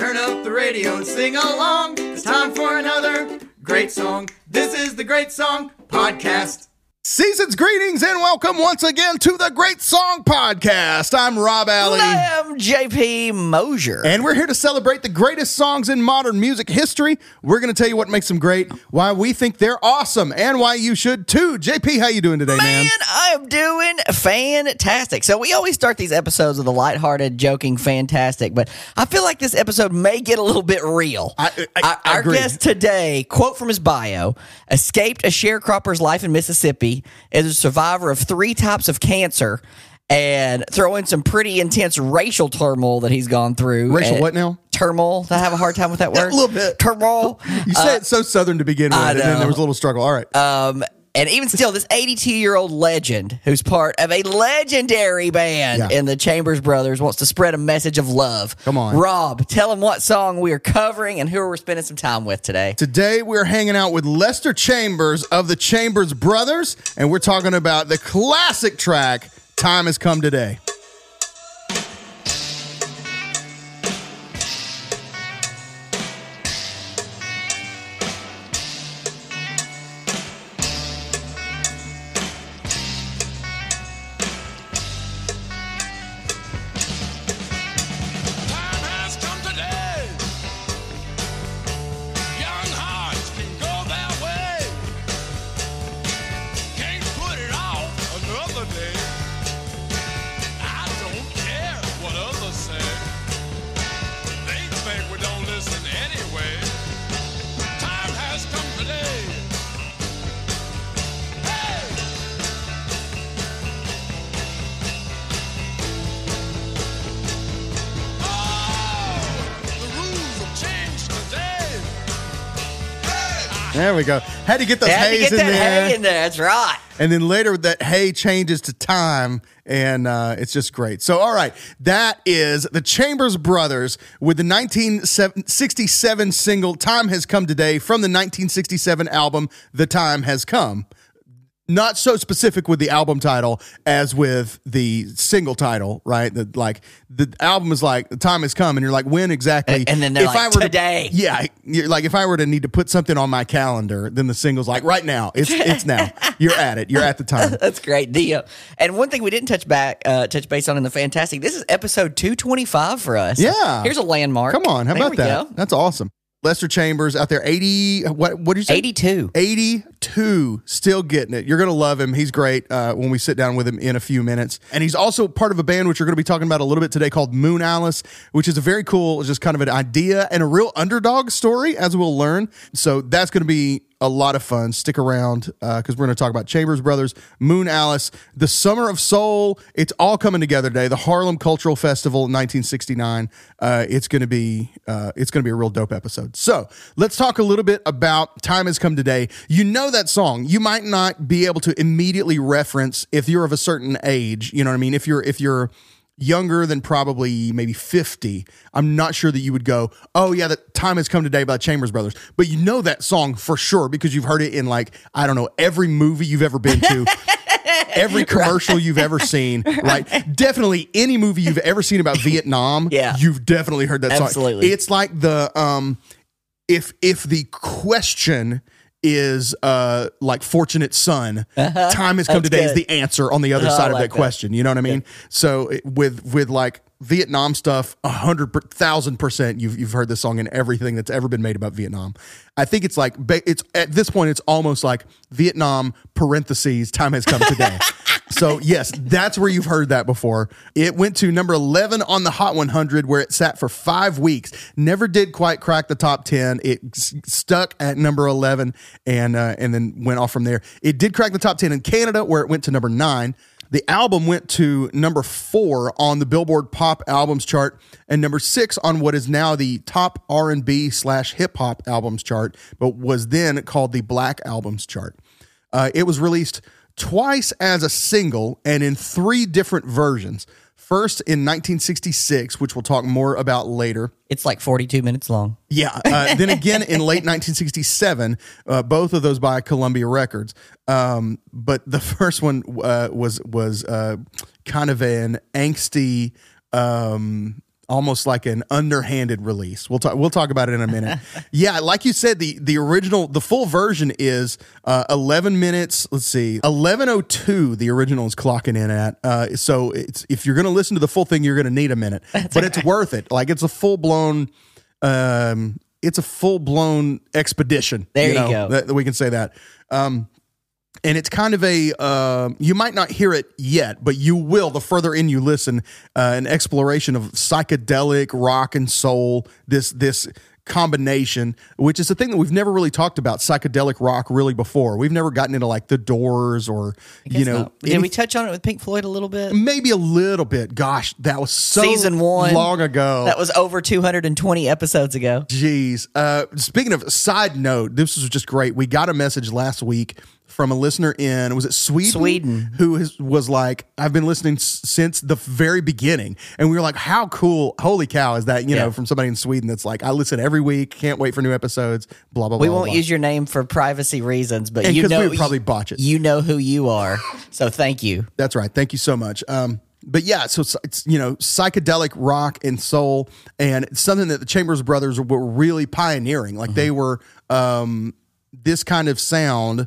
Turn up the radio and sing along. It's time for another great song. This is the Great Song Podcast. Season's greetings and welcome once again to the Great Song Podcast. I'm Rob Alley. I'm JP Mosier. And we're here to celebrate the greatest songs in modern music history. We're going to tell you what makes them great, why we think they're awesome, and why you should too. JP, how you doing today, man? Man, I am doing fantastic. So we always start these episodes with a lighthearted, joking, fantastic, but I feel like this episode may get a little bit real. I- I- our I our agree. guest today, quote from his bio, escaped a sharecropper's life in Mississippi, is a survivor of three types of cancer, and throw in some pretty intense racial turmoil that he's gone through. Racial And- what now? Turmoil. I have a hard time with that word? A little bit. Turmoil. You said it so southern to begin with, and then there was a little struggle. All right. Um, and even still, this 82 year old legend, who's part of a legendary band Yeah. in the Chambers Brothers, wants to spread a message of love. Come on. Rob, tell him what song we are covering and who we're spending some time with today. Today we're hanging out with Lester Chambers of the Chambers Brothers, and we're talking about the classic track "Time Has Come Today." Had to get those Had to hays get in that there. hay in there. That's right. And then later that hay changes to time, and uh, it's just great. So, all right, that is the Chambers Brothers with the 1967 single Time Has Come Today from the 1967 album The Time Has Come. Not so specific with the album title as with the single title, right? The, like the album is like the time has come, and you're like, when exactly? And- and then they're like, to- "Today." yeah, you're like if I were to need to put something on my calendar, then the single's like right now. It's it's now. You're at it. You're at the time. That's great. Uh, and one thing we didn't touch back, uh, touch base on in the fantastic. This is episode two twenty five for us. Yeah. here's a landmark. Come on, how There about that? go. That's awesome. Lester Chambers out there, eighty. What what did you say? Eighty two. 82 still getting it you're gonna love him he's great uh, when we sit down with him in a few minutes and he's also part of a band which we're gonna be talking about a little bit today called Moonalice which is a very cool just kind of an idea and a real underdog story as we'll learn so that's gonna be a lot of fun. Stick around because we're going to talk about chambers brothers Moonalice the summer of soul. It's all coming together today. The harlem cultural festival 1969 uh, it's going to be uh, it's going to be a real dope episode. So let's talk a little bit about time has come today. You know that song. You might not be able to immediately reference if you're of a certain age you know what i mean? If you're if you're younger than probably maybe 50 i'm not sure that you would go oh yeah the time has come today by the chambers brothers. But you know that song for sure because you've heard it in like i don't know every movie you've ever been to every commercial you've ever seen right. definitely any movie you've ever seen about vietnam Yeah. you've definitely heard that song. It's like the um if if the question is uh like fortunate son. Time has come Uh-huh. That's today is the answer on the other Oh, side of like that that. question. You know what i mean? So it- with with like vietnam stuff a hundred thousand percent you've you've heard this song in everything that's ever been made about vietnam. I think it's like it's at this point it's almost like vietnam parentheses time has come today so yes that's where you've heard that before. It went to number 11 on the hot 100 where it sat for five weeks. Never did quite crack the top 10 it s- stuck at number 11 and uh, and then went off from there. It did crack the top 10 in canada where it went to number 9 the album went to number four on the Billboard Pop Albums chart and number six on what is now the top R and B slash hip hop albums chart, but was then called the Black Albums chart. Uh, it was released twice as a single and in three different versions. First in 1966, which we'll talk more about later. It's like 42 minutes long. Yeah. Uh, then again in late 1967, uh, both of those by Columbia Records. Um, but the first one uh, was was uh, kind of an angsty. Um, almost like an underhanded release. We'll talk. We'll talk about it in a minute. yeah, like you said, the the original, the full version is uh, eleven minutes. Let's see, eleven oh two. The original is clocking in at. Uh, so it's if you're going to listen to the full thing, you're going to need a minute, but it's worth it. Like it's a full blown. Um, it's a full blown expedition. There you know, go. That, that we can say that. Um, and it's kind of a uh, you might not hear it yet but you will the further in you listen uh, an exploration of psychedelic rock and soul this this combination which is a thing that we've never really talked about psychedelic rock really before we've never gotten into like the doors or you know No. Did any- we touch on it with Pink Floyd a little bit? maybe a little bit gosh that was so Season one. long ago That was over 220 episodes ago. Jeez. Uh, speaking of side note, this was just great. We got a message last week from a listener in was it Sweden? Sweden. who has, was like, I've been listening s- since the very beginning, and we were like, how cool! Holy cow, is that you Yeah. know from somebody in Sweden that's like, I listen every week, can't wait for new episodes. Blah blah. Blah. We blah, won't blah. use your name for privacy reasons, but And you we know would probably botch it. You know who you are, so thank you. That's right. Thank you so much. Um, but yeah, so it's, it's you know psychedelic rock and soul, and it's something that the Chambers Brothers were really pioneering. Like they were um, this kind of sound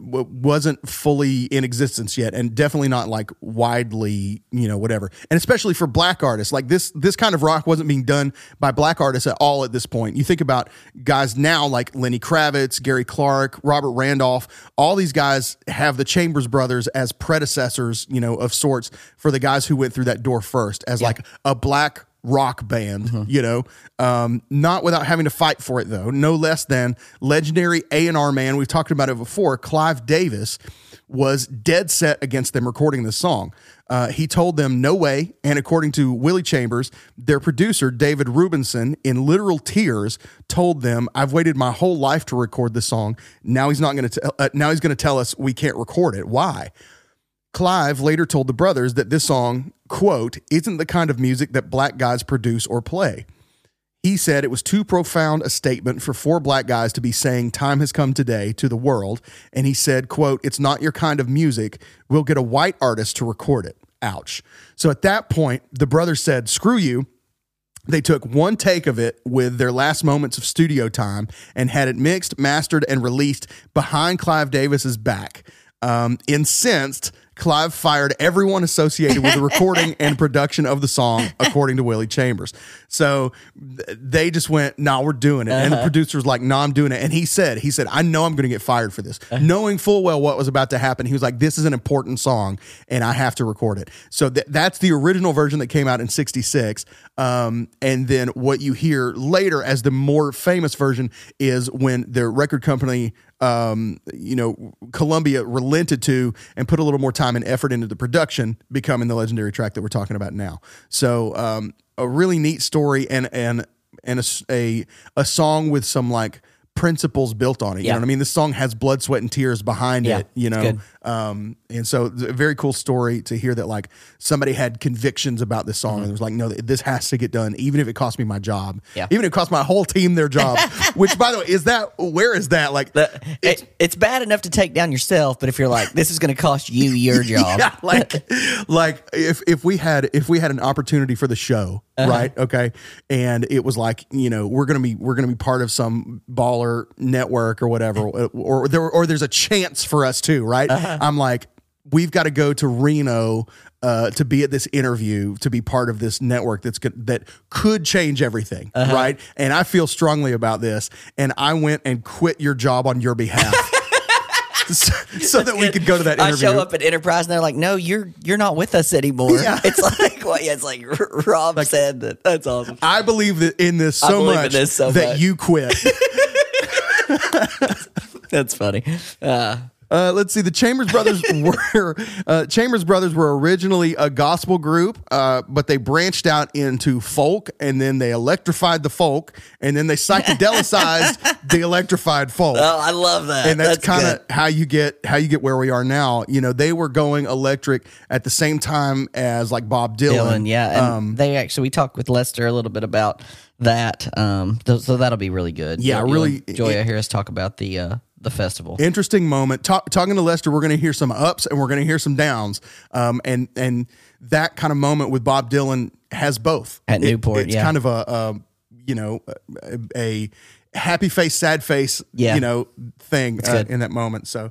wasn't fully in existence yet, and definitely not like widely, you know, whatever. And especially for black artists, like this this kind of rock wasn't being done by black artists at all at this point. You think about guys now like Lenny Kravitz, Gary Clark, Robert Randolph. All these guys have the Chambers Brothers as predecessors, you know, of sorts for the guys who went through that door first as like a black rock band, you know, um, not without having to fight for it though. No less than legendary A and R man. We've talked about it before. Clive Davis was dead set against them recording this song. Uh, he told them no way, and according to Willie Chambers, their producer David Rubinson, in literal tears, told them, "I've waited my whole life to record this song. Now he's not going to. Uh, now he's going to tell us we can't record it. Why?" Clive later told the brothers that this song, quote, isn't the kind of music that black guys produce or play. He said it was too profound a statement for four black guys to be saying time has come today to the world. And he said, quote, it's not your kind of music. We'll get a white artist to record it. Ouch. So at that point, the brothers said, screw you. They took one take of it with their last moments of studio time and had it mixed, mastered, and released behind Clive Davis's back. Um, incensed, Clive fired everyone associated with the recording and production of the song, according to Willie Chambers. So they just went, "Nah, we're doing it." And the producer was like, "No, I'm doing it." And he said, "He said, I know I'm going to get fired for this, knowing full well what was about to happen." He was like, "This is an important song, and I have to record it." So th- that's the original version that came out in '66. Um, and then what you hear later as the more famous version is when the record company um, you know, Columbia relented to and put a little more time and effort into the production, becoming the legendary track that we're talking about now. So, um, a really neat story and and and a a, a song with some like principles built on it. You Yeah. know what I mean? This song has blood, sweat, and tears behind Yeah, it. You know. Um, and so it's a very cool story to hear that like somebody had convictions about this song and was like, no, this has to get done, even if it cost me my job. Mm-hmm. Yeah. even if it cost my whole team their job. Which, by the way, is that where is that like? The, it, it's bad enough to take down yourself, but if you're like, this is going to cost you your job. yeah, like like if if we had if we had an opportunity for the show, Uh-huh. right? Okay, and it was like you know we're gonna be we're gonna be part of some baller network or whatever, or there or there's a chance for us too, right? Uh-huh. I'm like, we've got to go to Reno. Uh, to be at this interview, to be part of this network that's that could change everything, Uh-huh. right? And I feel strongly about this, and I went and quit your job on your behalf, so, so that we could go to that interview. I show up at Enterprise and they're like, "No, you're you're not with us anymore." Yeah. It's like, well, yeah, it's like Rob said that. That's awesome. I believe that in this so much this so that much. you quit. That's funny. Uh, Uh, let's see. The Chambers Brothers were uh, Chambers Brothers were originally a gospel group, uh, but they branched out into folk, and then they electrified the folk, and then they psychedelicized the electrified folk. oh, I love that. and that's, kind of how you get how you get where we are now. You know, they were going electric at the same time as like Bob Dylan. Dylan, yeah. And Um, they actually we talked with Lester a little bit about that. Um, th- so that'll be really good. Yeah, You'll- really- enjoy. Hear us talk about the uh, the festival. interesting moment. Talk, talking to Lester, we're going to hear some ups and we're going to hear some downs. Um, and and that kind of moment with Bob Dylan has both At It- Newport, It's yeah. kind of a, a you know a, a happy face, sad face, Yeah. you know thing uh, in that moment. So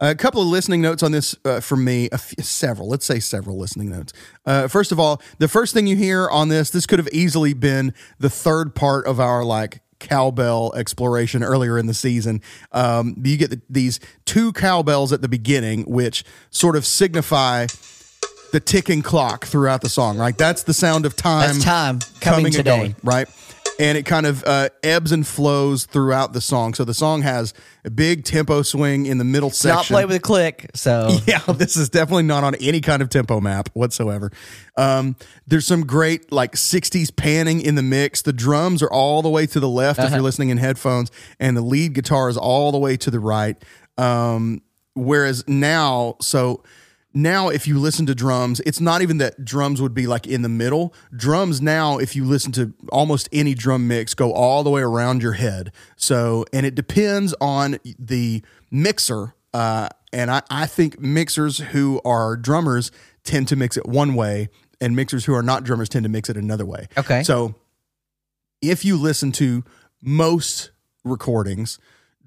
A couple of listening notes on this uh, from me, several, let's say several listening notes. Uh, first of all, the first thing you hear on this, this could have easily been the third part of our like cowbell exploration earlier in the season. Um, you get the, these two cowbells at the beginning, which sort of signify the ticking clock throughout the song. Right, that's the sound of time. That's time coming and today. going, right? And it kind of uh, ebbs and flows throughout the song. So the song has a big tempo swing in the middle section. Not play with a click. So Yeah, this is definitely not on any kind of tempo map whatsoever. Um, there's some great like 60s panning in the mix. The drums are all the way to the left if you're listening in headphones, and the lead guitar is all the way to the right. Um, whereas now, so now if you listen to drums, it's not even that drums would be like in the middle. Drums now, if you listen to almost any drum mix, go all the way around your head. So, and it depends on the mixer. Uh, and I, I think mixers who are drummers tend to mix it one way, and mixers who are not drummers tend to mix it another way. Okay. So if you listen to most recordings,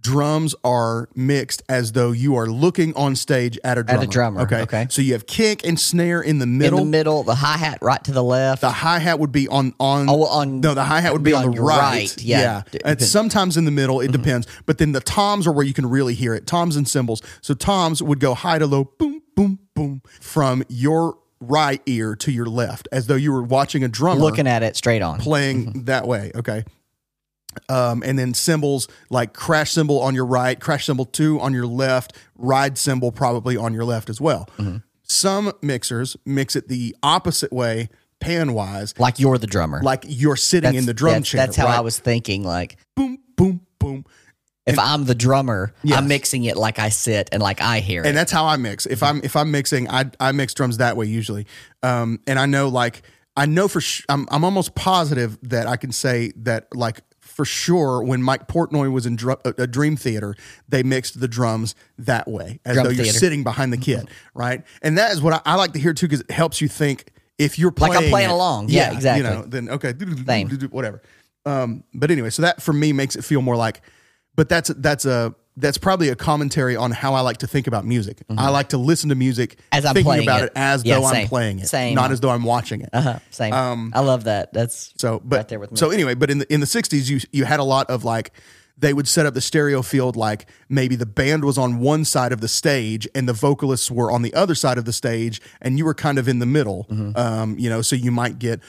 drums are mixed as though you are looking on stage at a drummer. drummer, Okay. okay. So you have kick and snare in the middle. in the middle, the hi hat right to the left. The hi hat would be on on Oh, on- no the hi hat would be, be on, on the right. right, yeah. It's sometimes in the middle. It mm-hmm. depends. But then the toms are where you can really hear it. Toms and cymbals. So toms would go high to low, boom, boom, boom, from your right ear to your left, as though you were watching a drummer looking at it straight on. playing mm-hmm. that way. Okay. Um, and then cymbals like crash cymbal on your right, crash cymbal two on your left, ride cymbal probably on your left as well. Some mixers mix it the opposite way, pan wise, Like you're the drummer. like you're sitting in the drum that's, chair. That's how I was thinking. Like boom, boom, boom. if I'm the drummer, Yes. I'm mixing it like I sit and like I hear it. and that's how I mix. If I'm if I'm mixing, I I mix drums that way usually. Um, and I know like I know for sh- I'm I'm almost positive that I can say that like for sure when Mike Portnoy was in dr- a, Dream Theater, they mixed the drums that way as Drum though you're theater. sitting behind the kit, right? And that is what I, I like to hear too because it helps you think if you're Like playing I'm playing it, along. Yeah, exactly. You know, then okay, Same. whatever. Um, but anyway, so that for me makes it feel more like, but that's that's a that's probably a commentary on how I like to think about music. I like to listen to music Mm-hmm. As I'm thinking playing about it. it, as Yeah, though same. I'm playing it, Same. not as though I'm watching it. uh-huh. Same. I love that. That's Um, So, but right there with me. so anyway, but in the in the '60s, you you had a lot of like they would set up the stereo field like maybe the band was on one side of the stage and the vocalists were on the other side of the stage, and you were kind of in the middle. Mm-hmm. Um, you know, so you might get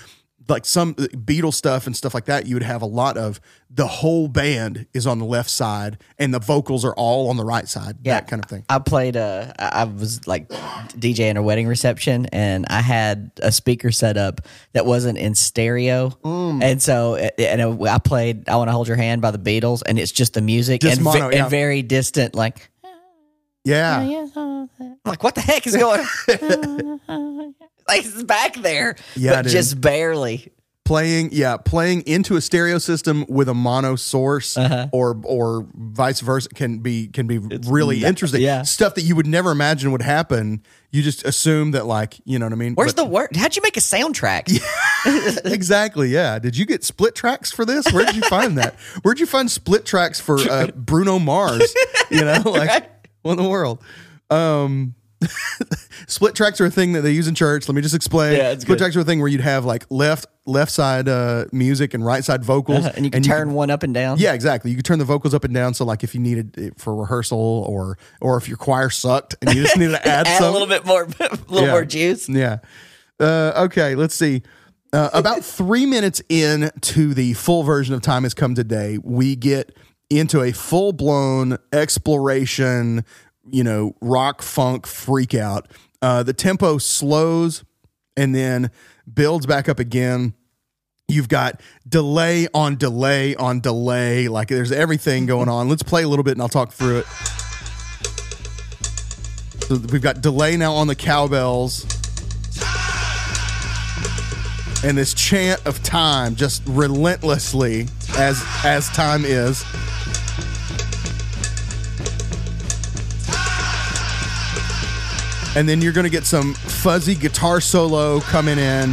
like some Beatles stuff and stuff like that. You would have a lot of the whole band is on the left side and the vocals are all on the right side. yeah, that kind of thing. I played. Uh, I I was like DJing a wedding reception, and I had a speaker set up that wasn't in stereo, Mm. and so and I played "I Want to Hold Your Hand" by the Beatles, and it's just the music Just and, ve- mono, yeah. and very distant, like. Yeah. I'm like, what the heck is going on? like, it's back there. Yeah, but just barely. playing yeah playing into a stereo system with a mono source Uh-huh. or or vice versa can be can be really interesting yeah. stuff that you would never imagine would happen you just assume that like you know what i mean Where's But- the word? How'd you make a soundtrack? yeah, exactly yeah did you get split tracks for this where did you find that where'd you find split tracks for uh, bruno mars you know like what in the world um split tracks are a thing that they use in church. Let me just explain. Yeah, it's split good. tracks are a thing where you'd have like left left side uh, music and right side vocals, and you can turn one up and down. Yeah, exactly. You could turn the vocals up and down. So like if you needed it for rehearsal or or if your choir sucked and you just needed to add, Add some, a little bit more, a little Yeah. more juice. Yeah. Uh, okay, let's see. Uh, about three minutes in to the full version of Time Has Come Today, we get into a full blown exploration, you know, rock funk freak out. Uh, the tempo slows and then builds back up again. You've got delay on delay on delay. Like there's everything going on. Let's play a little bit and I'll talk through it. So we've got delay now on the cowbells. And this chant of time just relentlessly as as time is. And then you're going to get some fuzzy guitar solo coming in.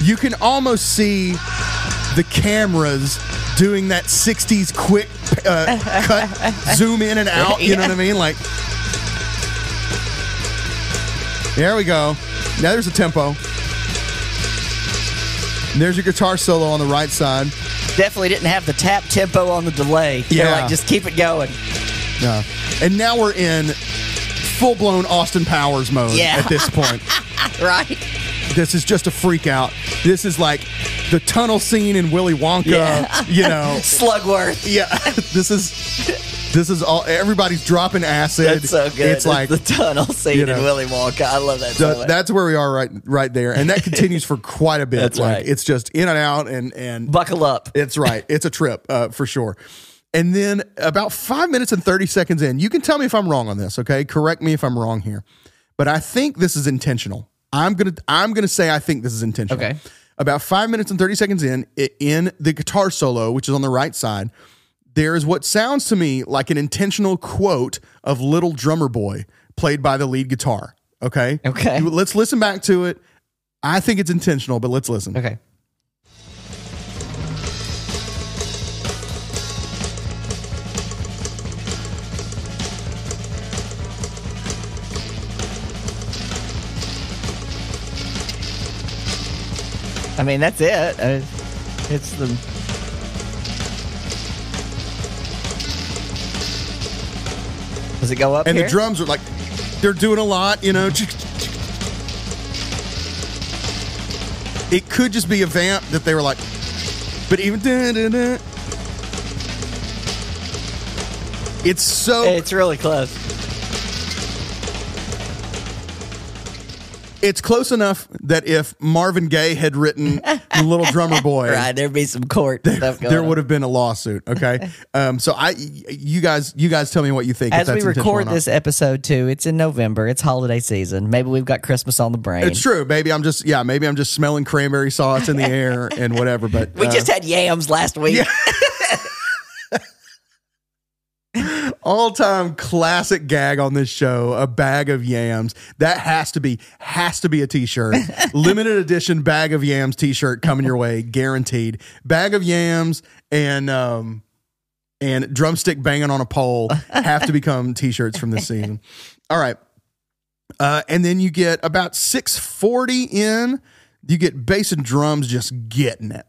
You can almost see the cameras doing that 60s quick uh, cut, zoom in and out. You know what I mean? Like, there we go. Now there's a tempo. And there's your guitar solo on the right side. Definitely didn't have the tap tempo on the delay. Yeah. like, just keep it going. Yeah. And now we're in full blown Austin Powers mode Yeah. at this point. Right? this is just a freak out. This is like the tunnel scene in Willy Wonka. Yeah. You know, Slugworth. yeah. This is this is all. Everybody's dropping acid. That's so good. It's like the tunnel scene you know, in Willy Wonka. I love that so the- that's where we are right right there, and that continues for quite a bit. That's like right. it's just in and out, and and Buckle up. It's right. It's a trip uh, for sure. And then about five minutes and 30 seconds in, you can tell me if I'm wrong on this, okay? Correct me if I'm wrong here. But I think this is intentional. I'm gonna I'm gonna say I think this is intentional. Okay. About five minutes and 30 seconds in, in the guitar solo, which is on the right side, there is what sounds to me like an intentional quote of Little Drummer Boy played by the lead guitar. Okay. Okay. Let's listen back to it. I think it's intentional, but let's listen. Okay. I mean, that's it. Uh, it's the. Does it go up and here? the drums are like they're doing a lot, you know. It could just be a vamp that they were like, but even it's so It's really close. It's close enough that if Marvin Gaye had written the Little Drummer Boy, Right, there'd be some court stuff going there on. would have been a lawsuit. Okay, um, so I, you guys, you guys, tell me what you think. As we record this episode too, it's in November. It's holiday season. Maybe we've got Christmas on the brain. It's true. Maybe I'm just yeah. Maybe I'm just smelling cranberry sauce in the air and whatever. But We uh, just had yams last week. All time classic gag on this show a bag of yams. That has to be has to be a t-shirt. Limited edition bag of yams t-shirt coming your way guaranteed. Bag of yams and um and drumstick banging on a pole have to become t-shirts from this season. All right. Uh and then you get about 640 in you get bass and drums just getting it.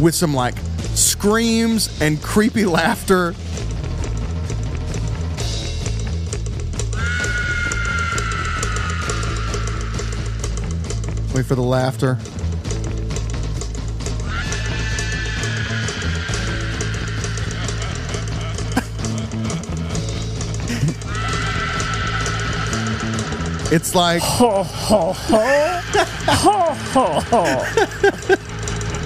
With some like screams and creepy laughter. Wait for the laughter. It's like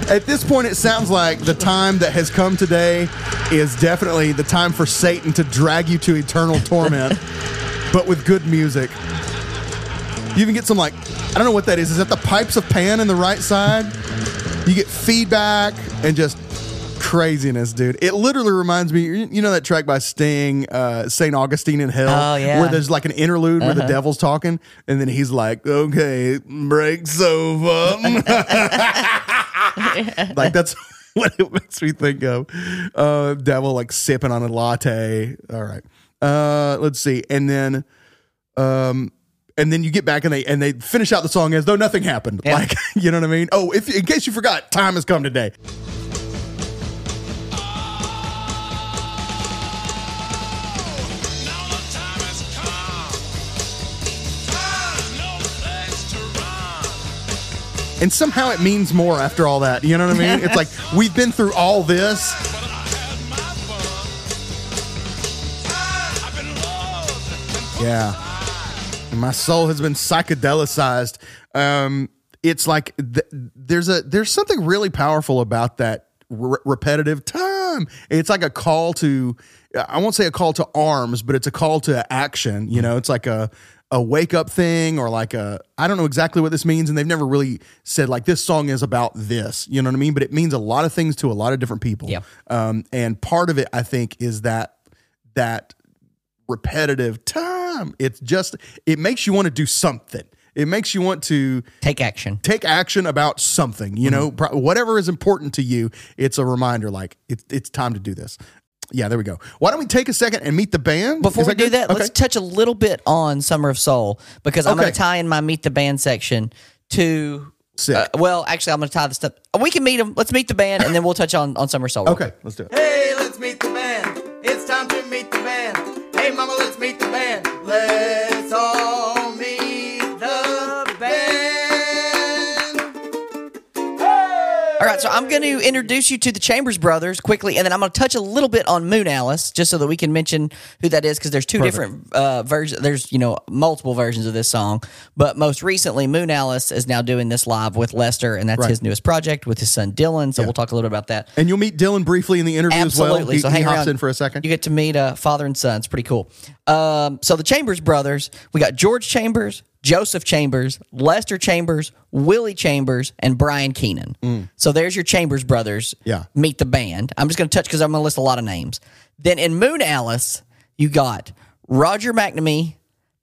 At this point, it sounds like the time that has come today is definitely the time for Satan to drag you to eternal torment, but with good music. You even get some, like, I don't know what that is. Is that the pipes of Pan in the right side? You get feedback and just craziness, dude. It literally reminds me, you know that track by Sting, uh, St. Augustine in Hell? Oh, yeah. Where there's like an interlude where the devil's talking, and then he's like, okay, breaks like that's what it makes me think of. Uh, devil like sipping on a latte. All right. Uh, let's see, and then, um, and then you get back and they and they finish out the song as though nothing happened. Like you know what I mean? Oh, if in case you forgot, time has come today. And somehow it means more after all that. You know what I mean? It's like we've been through all this. But I had my fun. I've been loved and Yeah. And my soul has been psychedelicized. Um, it's like th- there's a there's something really powerful about that re- repetitive time. It's like a call to I won't say a call to arms, but it's a call to action. You know, it's like a a wake up thing or like a I don't know exactly what this means, and they've never really said like this song is about this. You know what I mean? But it means a lot of things to a lot of different people. Yeah. Um, and part of it, I think, is that that repetitive time. It's just it makes you want to do something. It makes you want to Take action. take action about something. You know, Mm-hmm. pro- whatever is important to you. It's a reminder, like it's it's time to do this. Yeah, there we go. Why don't we take a second and meet the band Before Is we do good? that, okay. let's touch a little bit on Summer of Soul because I'm going to tie in my meet the band section to. Sick. Uh, well, actually, I'm going to tie the stuff. We can meet them. Let's meet the band, and then we'll touch on on Summer Soul. okay, quick. let's do it. Hey, let's meet the band. It's time to meet the band. Hey, mama, let's meet the band. Let's All right, so I'm going to introduce you to the Chambers Brothers quickly, and then I'm going to touch a little bit on Moonalice, just so that we can mention who that is, because there's two different uh, versions. There's you know multiple versions of this song, but most recently, Moonalice is now doing this live with Lester, and that's Right. his newest project with his son Dylan. So we'll talk a little bit about that. And you'll meet Dylan briefly in the interview Absolutely. as well. He, so he hang hops around in for a second. You get to meet uh, father and son. It's pretty cool. Um, so the Chambers brothers, we got George Chambers, Joseph Chambers, Lester Chambers, Willie Chambers, and Brian Keenan. So there's your Chambers brothers. Mm. Yeah. Meet the band. I'm just going to touch because I'm going to list a lot of names. Then in Moonalice, you got Roger McNamee,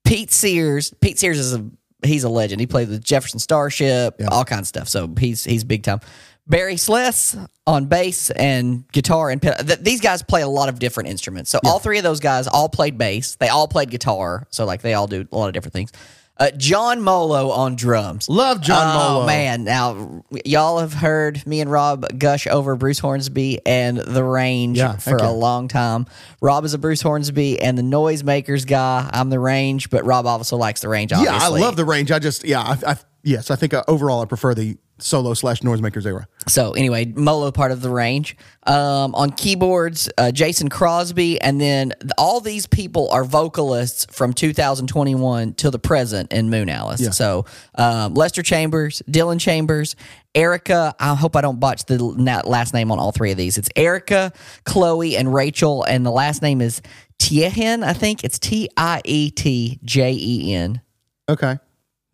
Pete Sears. Pete Sears is a he's a legend. He played with Jefferson Starship, all kinds of stuff. So he's he's big time. Barry Sless on bass and guitar and. Th- these guys play a lot of different instruments. So all three of those guys all played bass. They all played guitar. So like they all do a lot of different things. Uh, John Molo on drums. Love John Molo. oh, Molo. man, now y'all have heard me and Rob gush over Bruce Hornsby and the Range Yeah, for yeah. a long time. Rob is a Bruce Hornsby and the Noisemakers guy. I'm the Range, but Rob also likes the Range. Obviously. yeah, I love the range. I just yeah, I, I yes, I think uh, overall I prefer the solo slash noisemakers era. So anyway, Molo part of the range. Um, on keyboards, uh, Jason Crosby, and then all these people are vocalists from 2021 till the present in Moonalice. So um, Lester Chambers, Dylan Chambers, Erica. I hope I don't botch the last name on all three of these. It's Erica, Chloe, and Rachel, and the last name is Tiehen. I think it's T I E T J E N. Okay.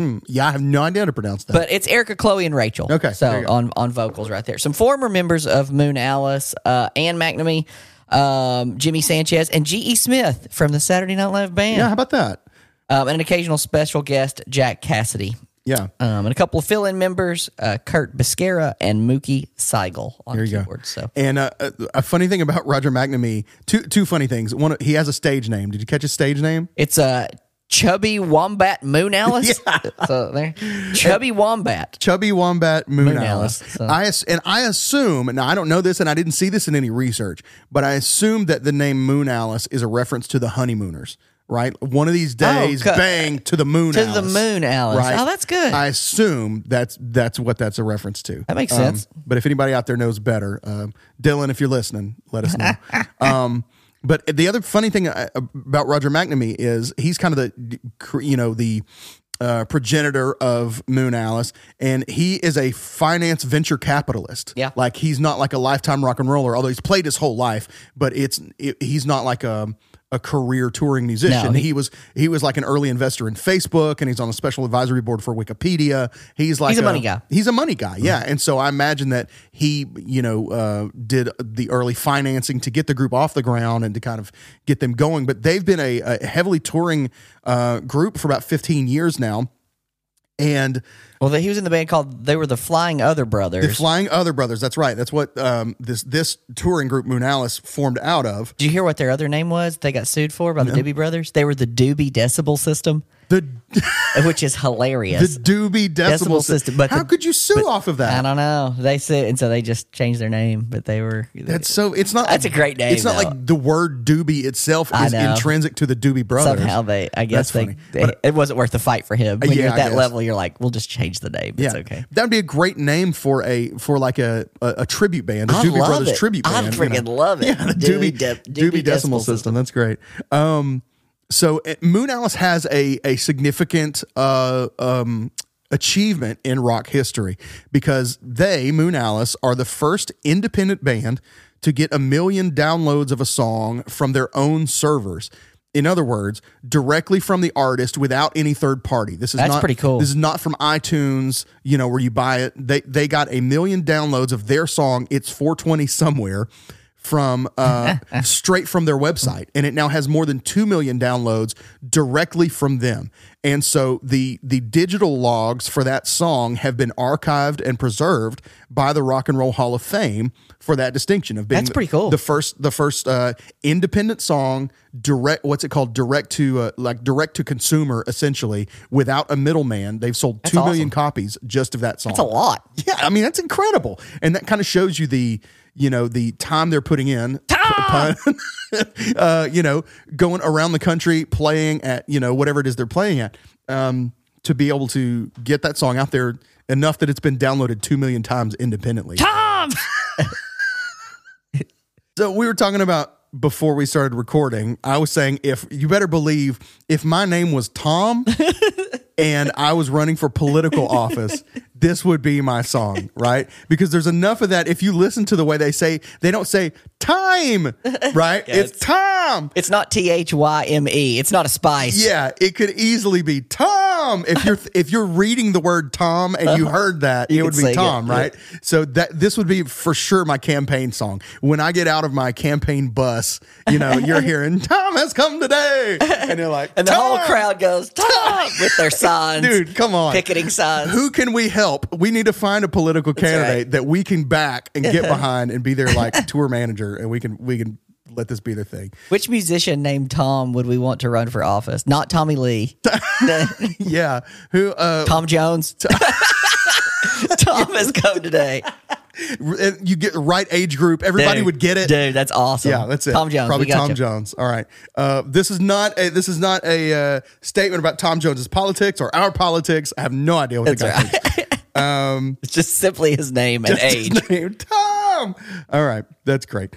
Hmm. Yeah, I have no idea how to pronounce that. But it's Erica, Chloe, and Rachel. Okay, there so you go. on on vocals right there. Some former members of Moonalice, uh, Ann McNamee, um, Jimmy Sanchez, and G.E. Smith from the Saturday Night Live band, yeah, how about that? um, and an occasional special guest, Jack Casady. Yeah. Um, and a couple of fill-in members, uh, Kurt Biscara and Mookie Siegel on There you keyboards. go. So And uh, a, a funny thing about Roger McNamee, two two funny things. One, he has a stage name. Did you catch his stage name? it's a chubby wombat Moonalice. So there, chubby wombat. Chubby Wombat Moon, Moon Alice. Alice, so. I as- and I assume now I don't know this and I didn't see this in any research, but I assume that the name Moonalice is a reference to the honeymooners. Right, one of these days, co- bang to the moon. To the Alice. Moon Alice. Right. Oh, that's good. I assume that's that's what that's a reference to. That makes Um, sense. but if anybody out there knows better, um, Dylan, if you're listening, let us know. um, but the other funny thing uh, about Roger McNamee is he's kind of the you know the uh, progenitor of Moonalice, and he is a finance venture capitalist. Yeah. like he's not like a lifetime rock and roller, although he's played his whole life. But it's it, he's not like a a career touring musician. No, he- he, was he was like an early investor in Facebook, and he's on a special advisory board for Wikipedia. He's like He's a money guy. He's a money guy, yeah. And so I imagine that he, you know, uh, did the early financing to get the group off the ground and to kind of get them going. But they've been a, a heavily touring uh, group for about 15 years now. And Well, he was in the band called they were the Flying Other Brothers. the Flying Other Brothers, that's right. That's what um, this this touring group Moonalice formed out of. Did you hear what their other name was? They got sued for by the Doobie Brothers. They were the Doobie Decibel System. The which is hilarious. the Doobie Decimal, Decimal System. System, but How the- could you sue off of that? I don't know. They said, and so they just changed their name, but they were. That's so. It's not. That's a great name, It's not though. like the word Doobie itself is intrinsic to the Doobie Brothers. somehow they. I guess they. they- But- it wasn't worth the fight for him. When Yeah, you're at that level, you're like, we'll just change the name. It's Yeah, okay. That would be a great name for a for like a a, a tribute band, a I Doobie Brothers it. tribute band. I freaking love it. Yeah, the Doobie Doobie, De- Doobie, Decimal, Decimal System. That's great. Um, so uh, Moonalice has a a significant uh um achievement in rock history because they Moonalice are the first independent band to get a million downloads of a song from their own servers. In other words, directly from the artist without any third party. This is That's not pretty cool. This is not from iTunes, you know, where you buy it. They they got a million downloads of their song. It's 420 somewhere from uh, straight from their website, and it now has more than two million downloads directly from them. And so the the digital logs for that song have been archived and preserved by the Rock and Roll Hall of Fame for that distinction of being That's pretty cool. The first the first uh, independent song direct what's it called direct to uh, like direct to consumer essentially without a middleman. They've sold two million awesome. copies just of that song. That's a lot. Yeah, I mean that's incredible, and that kind of shows you the you know the time they're putting in. Pun, uh, you know, going around the country playing at you know whatever it is they're playing at, um, to be able to get that song out there enough that it's been downloaded two million times independently. Tom. So we were talking about before we started recording. I was saying if you better believe if my name was Tom and I was running for political office, this would be my song, right? Because there's enough of that. If you listen to the way they say, they don't say time, right? it's Tom. It's not T H Y M E. It's not a spice. Yeah, it could easily be Tom. If you're if you're reading the word Tom and you uh-huh. heard that, You it would be Tom, it, right? So that this would be for sure my campaign song. When I get out of my campaign bus, you know, you're hearing Tom has come today, and you're like, And the whole crowd goes, Tom, with their signs. Dude, come on. Picketing signs. Who can we help? We need to find a political candidate right. that we can back and get behind and be their like tour manager, and we can we can let this be their thing. Which musician named Tom would we want to run for office? Not Tommy Lee. Yeah, who uh, Tom Jones. Tom has come today. R- you get the right age group, everybody Dude, would get it. Dude, that's awesome. Yeah, that's it. Tom Jones. Probably Tom you. Jones. All right. Uh, this is not a this is not a uh, statement about Tom Jones's politics or our politics. I have no idea what the That's guy right. Um, It's just simply his name and age. name, Tom. All right, that's great.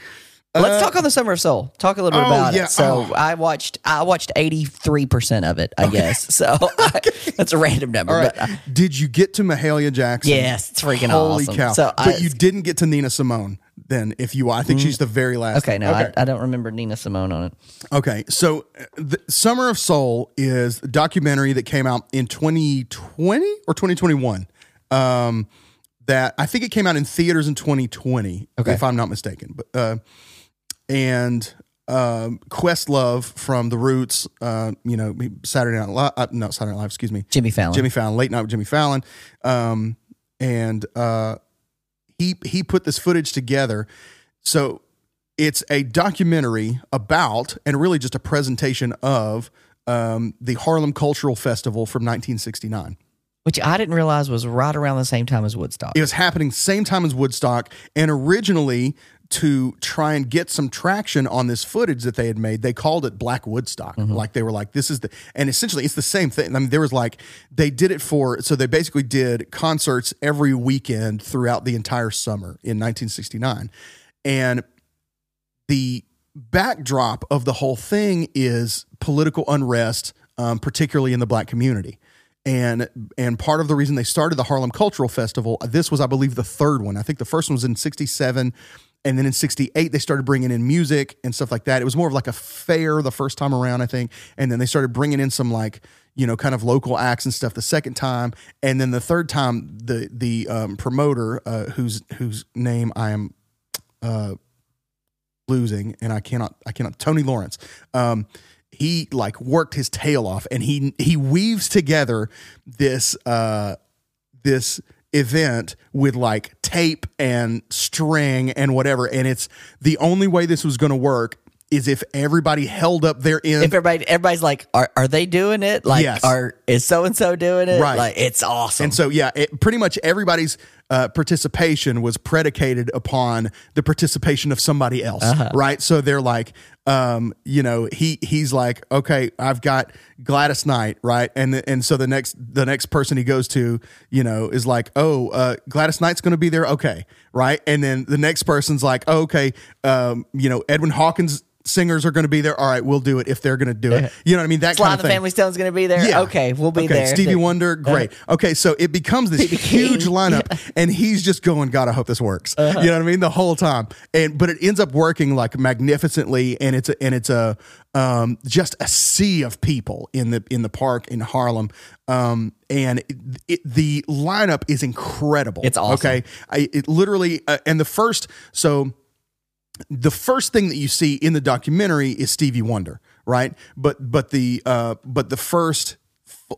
Let's talk on the Summer of Soul. Talk a little bit Uh, oh, about yeah. it. So Oh. I watched I watched eighty three percent of it. I guess so. I, that's a random number, right. but uh, Did you get to Mahalia Jackson? Yes, it's freaking Holy awesome. cow! So but I- you didn't get to Nina Simone. Then, if you, I think she's the very last. okay, no, I, I don't remember Nina Simone on it. Okay, so uh, the Summer of Soul is a documentary that came out in 2020 or 2021. Um, that I think it came out in theaters in 2020, Okay. if I'm not mistaken. But uh, and um, Questlove from The Roots, uh, you know, Saturday Night Live, uh, no Saturday Night Live, excuse me, Jimmy Fallon. Jimmy Fallon, late night with Jimmy Fallon, um, and uh, he he put this footage together. So it's a documentary about, and really just a presentation of um, the Harlem Cultural Festival from 1969. which I didn't realize was right around the same time as Woodstock. It was happening same time as Woodstock, and originally to try and get some traction on this footage that they had made, they called it Black Woodstock. Like they were like, "This is the," and essentially it's the same thing. I mean, there was like they did it for, so they basically did concerts every weekend throughout the entire summer in 1969, and the backdrop of the whole thing is political unrest, um, particularly in the black community. And and part of the reason they started the Harlem Cultural Festival, this was, I believe, the third one. I think the first one was in '67, and then in '68 they started bringing in music and stuff like that. It was more of like a fair the first time around, I think, and then they started bringing in some like you know kind of local acts and stuff the second time, and then the third time the the um, promoter uh, whose whose name I am losing and I cannot I cannot Tony Lawrence um he like worked his tail off and he he weaves together this uh this event with like tape and string and whatever and it's the only way this was going to work is if everybody held up their end. If everybody, everybody's like, are, are they doing it? Like, Yes. are is so and so doing it? Right. Like, it's awesome. And so, yeah, it, pretty much everybody's uh, participation was predicated upon the participation of somebody else, Uh-huh. right? So they're like, um, you know, he he's like, okay, I've got Gladys Knight, right? And the, and so the next the next person he goes to, you know, is like, oh, uh, Gladys Knight's going to be there, okay, right? And then the next person's like, oh, okay, um, you know, Edwin Hawkins. Singers are going to be there. All right, we'll do it if they're going to do it. You know what I mean? That Sly kind of the thing. Family Stone's going to be there. Yeah. Okay, we'll be Okay, there. Stevie Wonder, great. Okay, so it becomes this BB King. huge lineup, and he's just going, God, I hope this works. Uh-huh. You know what I mean? The whole time, and but it ends up working like magnificently, and it's a, and it's a um, just a sea of people in the in the park in Harlem, um, and it, it, the lineup is incredible. It's awesome. Okay, I, it literally, uh, and the first so the first thing that you see in the documentary is Stevie Wonder, right? But but the uh, but the first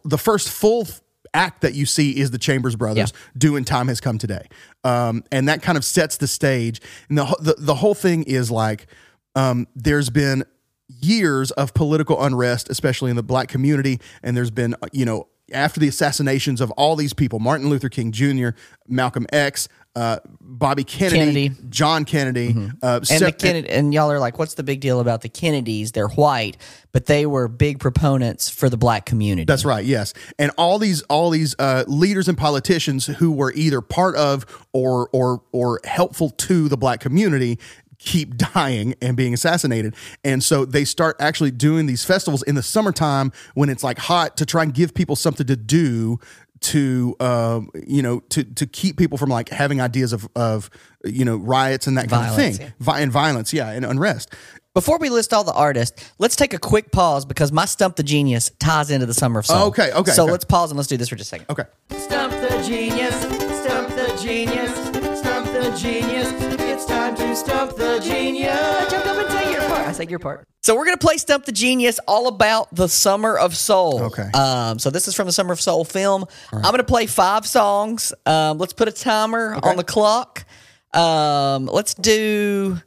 the first full act that you see is the Chambers Brothers doing "Time Has Come Today," um, and that kind of sets the stage. And the the, the whole thing is like um, there's been years of political unrest, especially in the black community, and there's been uh, you know after the assassinations of all these people, Martin Luther King Jr., Malcolm X. Uh, Bobby Kennedy, Kennedy. John Kennedy, uh, and the Kennedy, and y'all are like, what's the big deal about the Kennedys? They're white, but they were big proponents for the black community. That's right. Yes, and all these all these uh, leaders and politicians who were either part of or or or helpful to the black community keep dying and being assassinated and so they start actually doing these festivals in the summertime when it's like hot to try and give people something to do to um, you know to to keep people from like having ideas of of you know riots and that kind of thing Vi- and violence yeah and unrest Before we list all the artists, let's take a quick pause because my Stump the Genius ties into the Summer of Soul. Okay, okay, So okay. let's pause and let's do this for just a second. okay Stump the genius, stump the genius, stump the genius. It's time to stump the genius. Jump up and say your part. I say your part. So we're gonna play Stump the Genius, all about the Summer of Soul. Okay. Um, so this is from the Summer of Soul film. I'm gonna play five songs. Um, let's put a timer on the clock. Um, let's do.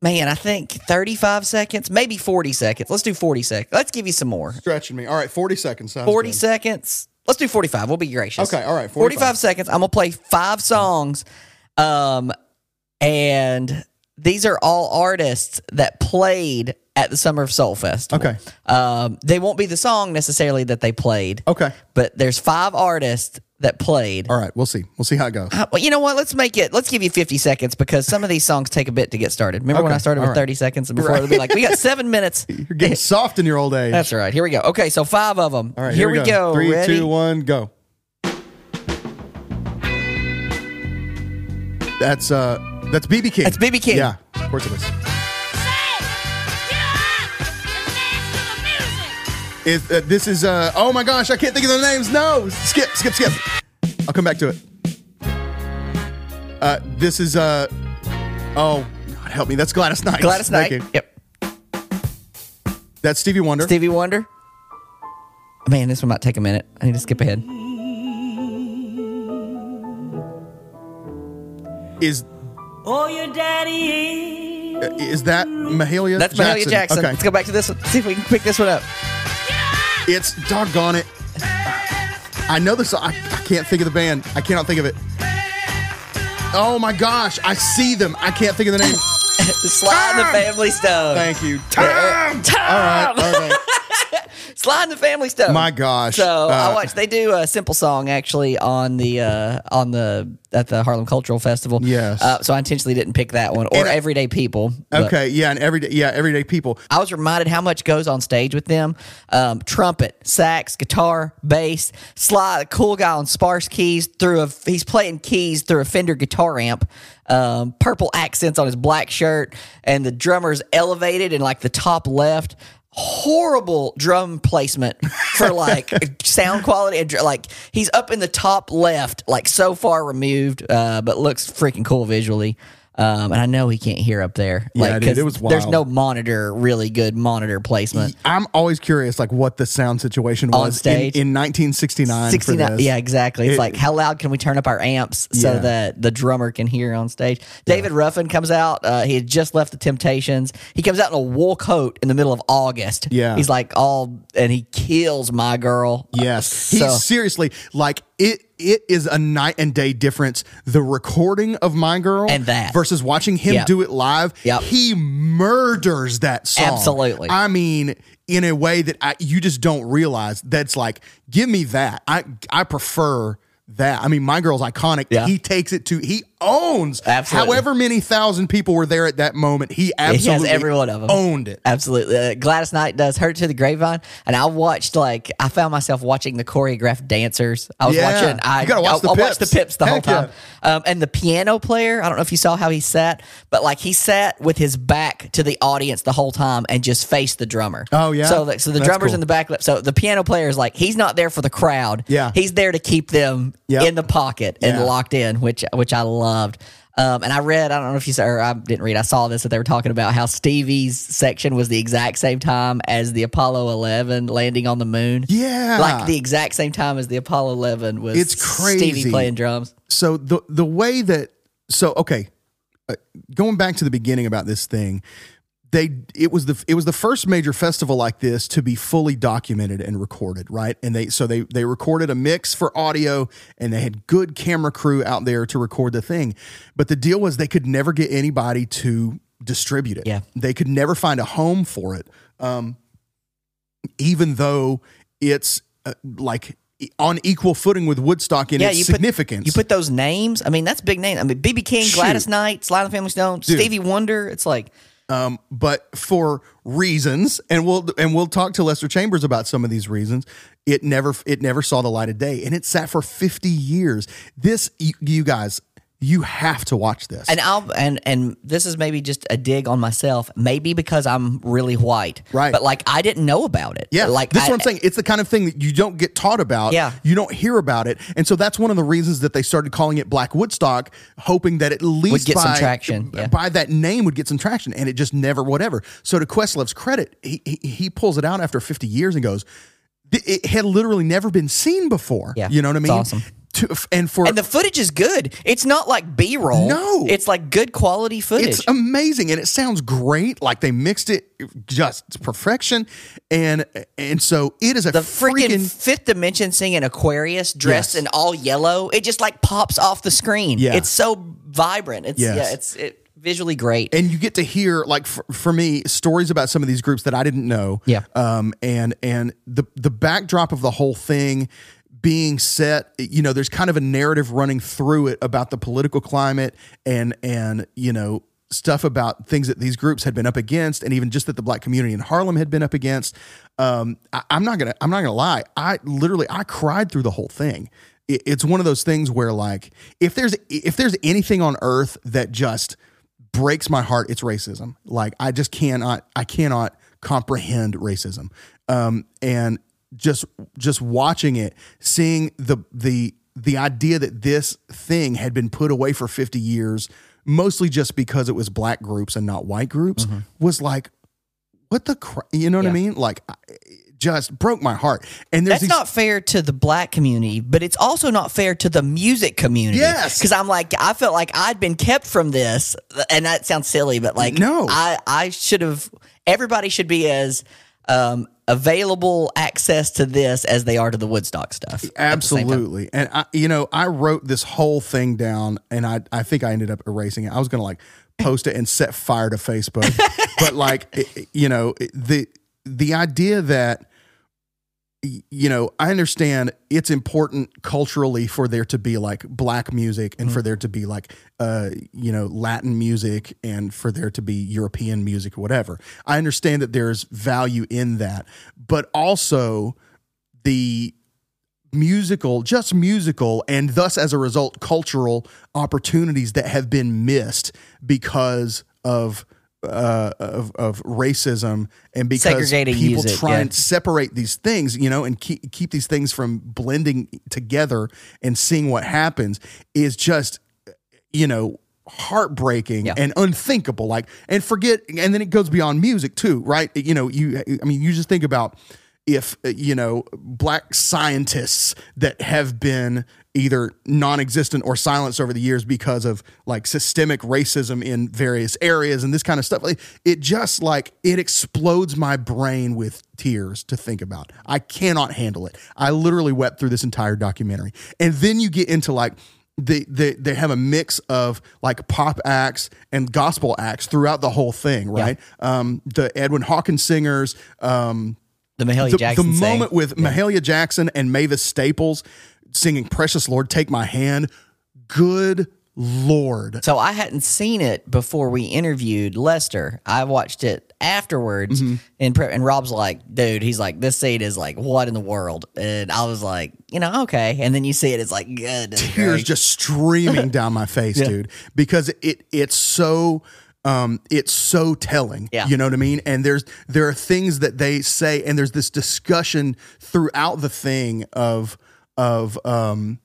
Man, I think 35 seconds, maybe 40 seconds. Let's do 40 seconds. Let's give you some more. stretching me all right 40 seconds 40 good. seconds. Let's do 45. We'll be gracious. Okay, all right, 45, 45. seconds. I'm going to play five songs. Um, and these are all artists that played at the Summer of Soul Festival. Okay. Um, they won't be the song necessarily that they played. Okay. But there's five artists that played. All right, we'll see. We'll see how it goes. Uh, Well, you know what? Let's make it. Let's give you 50 seconds because some of these songs take a bit to get started. Remember when I started with right. 30 seconds and before it'll be like, we got seven minutes. You're getting soft in your old age. That's right. Here we go. Okay, so five of them. All right, here, we go. Three, Ready? two, one, go. That's uh, that's BB King. That's BB King. Yeah, of course it is. Is uh, this is uh? Oh my gosh, I can't think of the names. No, skip, skip, skip. I'll come back to it. Uh, this is uh, oh, God help me. That's Gladys Knight. Gladys Knight. Thank you. Yep. That's Stevie Wonder. Stevie Wonder. Man, this one might take a minute. I need to skip ahead. Is Oh, your daddy uh, is that Mahalia? That's Mahalia Jackson. Okay. Let's go back to this one. See if we can pick this one up. It's doggone it. I know this. I, I can't think of the band. I cannot think of it. Oh my gosh! I see them. I can't think of the name. Sly and the Family Stone. Thank you, Tom. All right, all right. Sly and the Family Stone. My gosh. So I Uh, watched. They do a simple song actually on the uh, on the at the Harlem Cultural Festival. Yes. Uh, so I intentionally didn't pick that one or And Everyday People. Okay, yeah, and everyday, yeah, everyday people. I was reminded how much goes on stage with them. Um, trumpet, sax, guitar, bass. Sly, the cool guy on sparse keys through a he's playing keys through a Fender guitar amp. Um, purple accents on his black shirt, and the drummer's elevated in like the top left. Horrible drum placement for like sound quality and like he's up in the top left, like so far removed, uh, but looks freaking cool visually. Um, and I know he can't hear up there. Yeah, like, dude, it was There's no monitor, really good monitor placement. I'm always curious, like what the sound situation On was stage? in, in 1969. for 69 this. yeah exactly it's It- like how loud can we turn up our amps so Yeah. that the drummer can hear on stage david ruffin comes out uh, he had just left the temptations he comes out in a wool coat in the middle of august Yeah. he's like all and he kills my girl Yes, he's So- seriously like it. It is a night and day difference. The recording of My Girl And that. versus watching him Yep. do it live. Yep. He murders that song. Absolutely. I mean, in a way that I, you just don't realize. That's like, give me that. I I prefer that. I mean, My Girl's iconic. Yeah. He takes it to. He owns. Absolutely. However many thousand people were there at that moment, he absolutely every one of them owned it. Absolutely. Uh, Gladys Knight does Heard It Through the Grapevine. And I watched, like, I found myself watching the choreographed dancers. I was Yeah. watching, I, You gotta watch I, the I watched the Pips. pips the whole Heck yeah. time. Um, and the piano player, I don't know if you saw how he sat, but like he sat with his back to the audience the whole time and just faced the drummer. Oh, yeah? So, like, so the That's drummer's cool. in the back. So the piano player is like, he's not there for the crowd. Yeah. He's there to keep them Yep. in the pocket and Yeah. locked in, which, which I loved. Um, and I read, I don't know if you saw, or I didn't read, I saw this that they were talking about how Stevie's section was the exact same time as the Apollo 11 landing on the moon. Yeah. Like the exact same time as the Apollo 11 was It's crazy. Stevie playing drums. so the the way that so okay uh, going back to the beginning about this thing they it was the it was the first major festival like this to be fully documented and recorded right and they so they they recorded a mix for audio and they had good camera crew out there to record the thing but the deal was they could never get anybody to distribute it Yeah. they could never find a home for it um even though it's uh, like on equal footing with Woodstock in its you significance. Put, you put those names. I mean, that's big name. I mean, BB King, Shoot. Gladys Knight, Sly and the Family Stone, Dude. Stevie Wonder. It's like, um, but for reasons, and we'll and we'll talk to Lester Chambers about some of these reasons. It never it never saw the light of day, and it sat for fifty years. This you, you guys, you have to watch this. and I'll and and this is maybe just a dig on myself, maybe because I'm really white, Right. But like, I didn't know about it. yeah, like this is I- what I'm saying. It's the kind of thing that you don't get taught about. Yeah. you don't hear about it, and so that's one of the reasons that they started calling it Black Woodstock, hoping that at least get some by, traction, yeah. by that name would get some traction, and it just never whatever. So to Questlove's credit, he he, he pulls it out after 50 years and goes. "Th- It had literally never been seen before. Yeah, you know what I it's mean. awesome. To, and for And the footage is good. It's not like B roll. No. it's like good quality footage. It's amazing and it sounds great. Like they mixed it just perfection. And and so it is a the freaking, freaking fifth dimension singing Aquarius dressed Yes. in all yellow. It just like pops off the screen. Yeah. It's so vibrant. It's Yes. yeah, it's it visually great. and you get to hear like for, for me stories about some of these groups that I didn't know. Yeah. Um and and the the backdrop of the whole thing being set, you know, there's kind of a narrative running through it about the political climate and and you know stuff about things that these groups had been up against and even just that the black community in Harlem had been up against. Um I, I'm not gonna I'm not gonna lie. I literally I cried through the whole thing. It, it's one of those things where like if there's if there's anything on earth that just breaks my heart it's racism. Like i just cannot i cannot comprehend racism. Um and just just watching it seeing the the the idea that this thing had been put away for 50 years mostly just because it was black groups and not white groups was like what the cra- you know what i Mm-hmm. Mean? Like I, just broke my heart and there's That's these not fair to the black community, but it's also not fair to the music community. Yes. because I'm like I felt like I'd been kept from this, and that sounds silly, but like No. I I should have. Everybody should be as um, available access to this as they are to the Woodstock stuff. at the same time. Absolutely. And I, you know, I wrote this whole thing down and I, I think I ended up erasing it. I was going to like post it and set fire to Facebook. but like, it- you know, the, the idea that, you know, I understand it's important culturally for there to be like black music and for there to be like, uh, you know, Latin music and for there to be European music or whatever. I understand that there's value in that, but also the musical, just musical, and thus as a result, cultural opportunities that have been missed because of. Uh, of of racism and because people music, try yeah. and separate these things, you know, and keep keep these things from blending together and seeing what happens is just, you know, heartbreaking Yeah. and unthinkable like and forget and then it goes beyond music too right you know you i mean you just think about if you know black scientists that have been either non-existent or silenced over the years because of like systemic racism in various areas and this kind of stuff. Like it just like it explodes my brain with tears to think about. I cannot handle it. I literally wept through this entire documentary. And then you get into like they, they they have a mix of like pop acts and gospel acts throughout the whole thing, right? Um, the Edwin Hawkins singers, um, The Mahalia the, Jackson the thing. moment with Mahalia Jackson and Mavis Staples singing "Precious Lord, Take My Hand." Good lord, So I hadn't seen it before we interviewed Lester. I watched it afterwards, Mm-hmm. and pre- and Rob's like, "Dude, he's like, this scene is like, what in the world?" And I was like, you know, okay. And then you see it, it's like, good, tears great. just streaming down my face, dude, because it it's so um it's so telling. Yeah. You know what I mean? And there's there are things that they say and there's this discussion throughout the thing of of um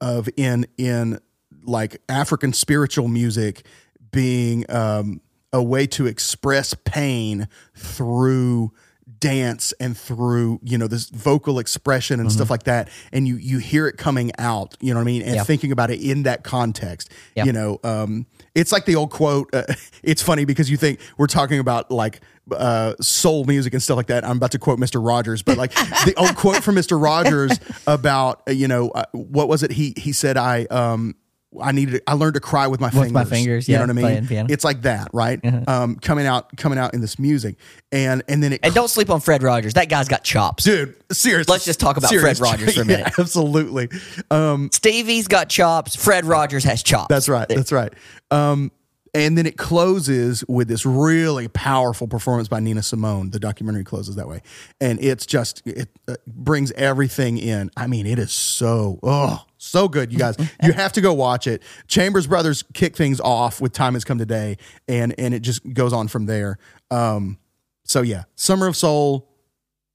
of in in like African spiritual music being um a way to express pain through dance and through you know this vocal expression and stuff like that and you you hear it coming out you know what i mean and Yeah. thinking about it in that context Yeah. you know um it's like the old quote uh, it's funny because you think we're talking about like uh soul music and stuff like that. I'm about to quote mr rogers but like the old quote from mr rogers about uh, you know uh, what was it he he said i um I needed. I learned to cry with my fingers. my fingers, You yeah, know what I mean? playing piano. It's like that, right? Um, coming out, coming out in this music, and and then it and don't sleep on Fred Rogers. That guy's got chops. dude seriously Let's just talk about Fred Rogers for a Yeah, minute. absolutely um Stevie's got chops. Fred Rogers has chops. that's right that's right um and then it closes with this really powerful performance by Nina Simone. The documentary closes that way, and it's just it uh, brings everything in. I mean, it is so oh so good, you guys. you have to go watch it. Chambers Brothers kick things off with "Time Has Come Today," and and it just goes on from there. Um, so yeah, Summer of Soul,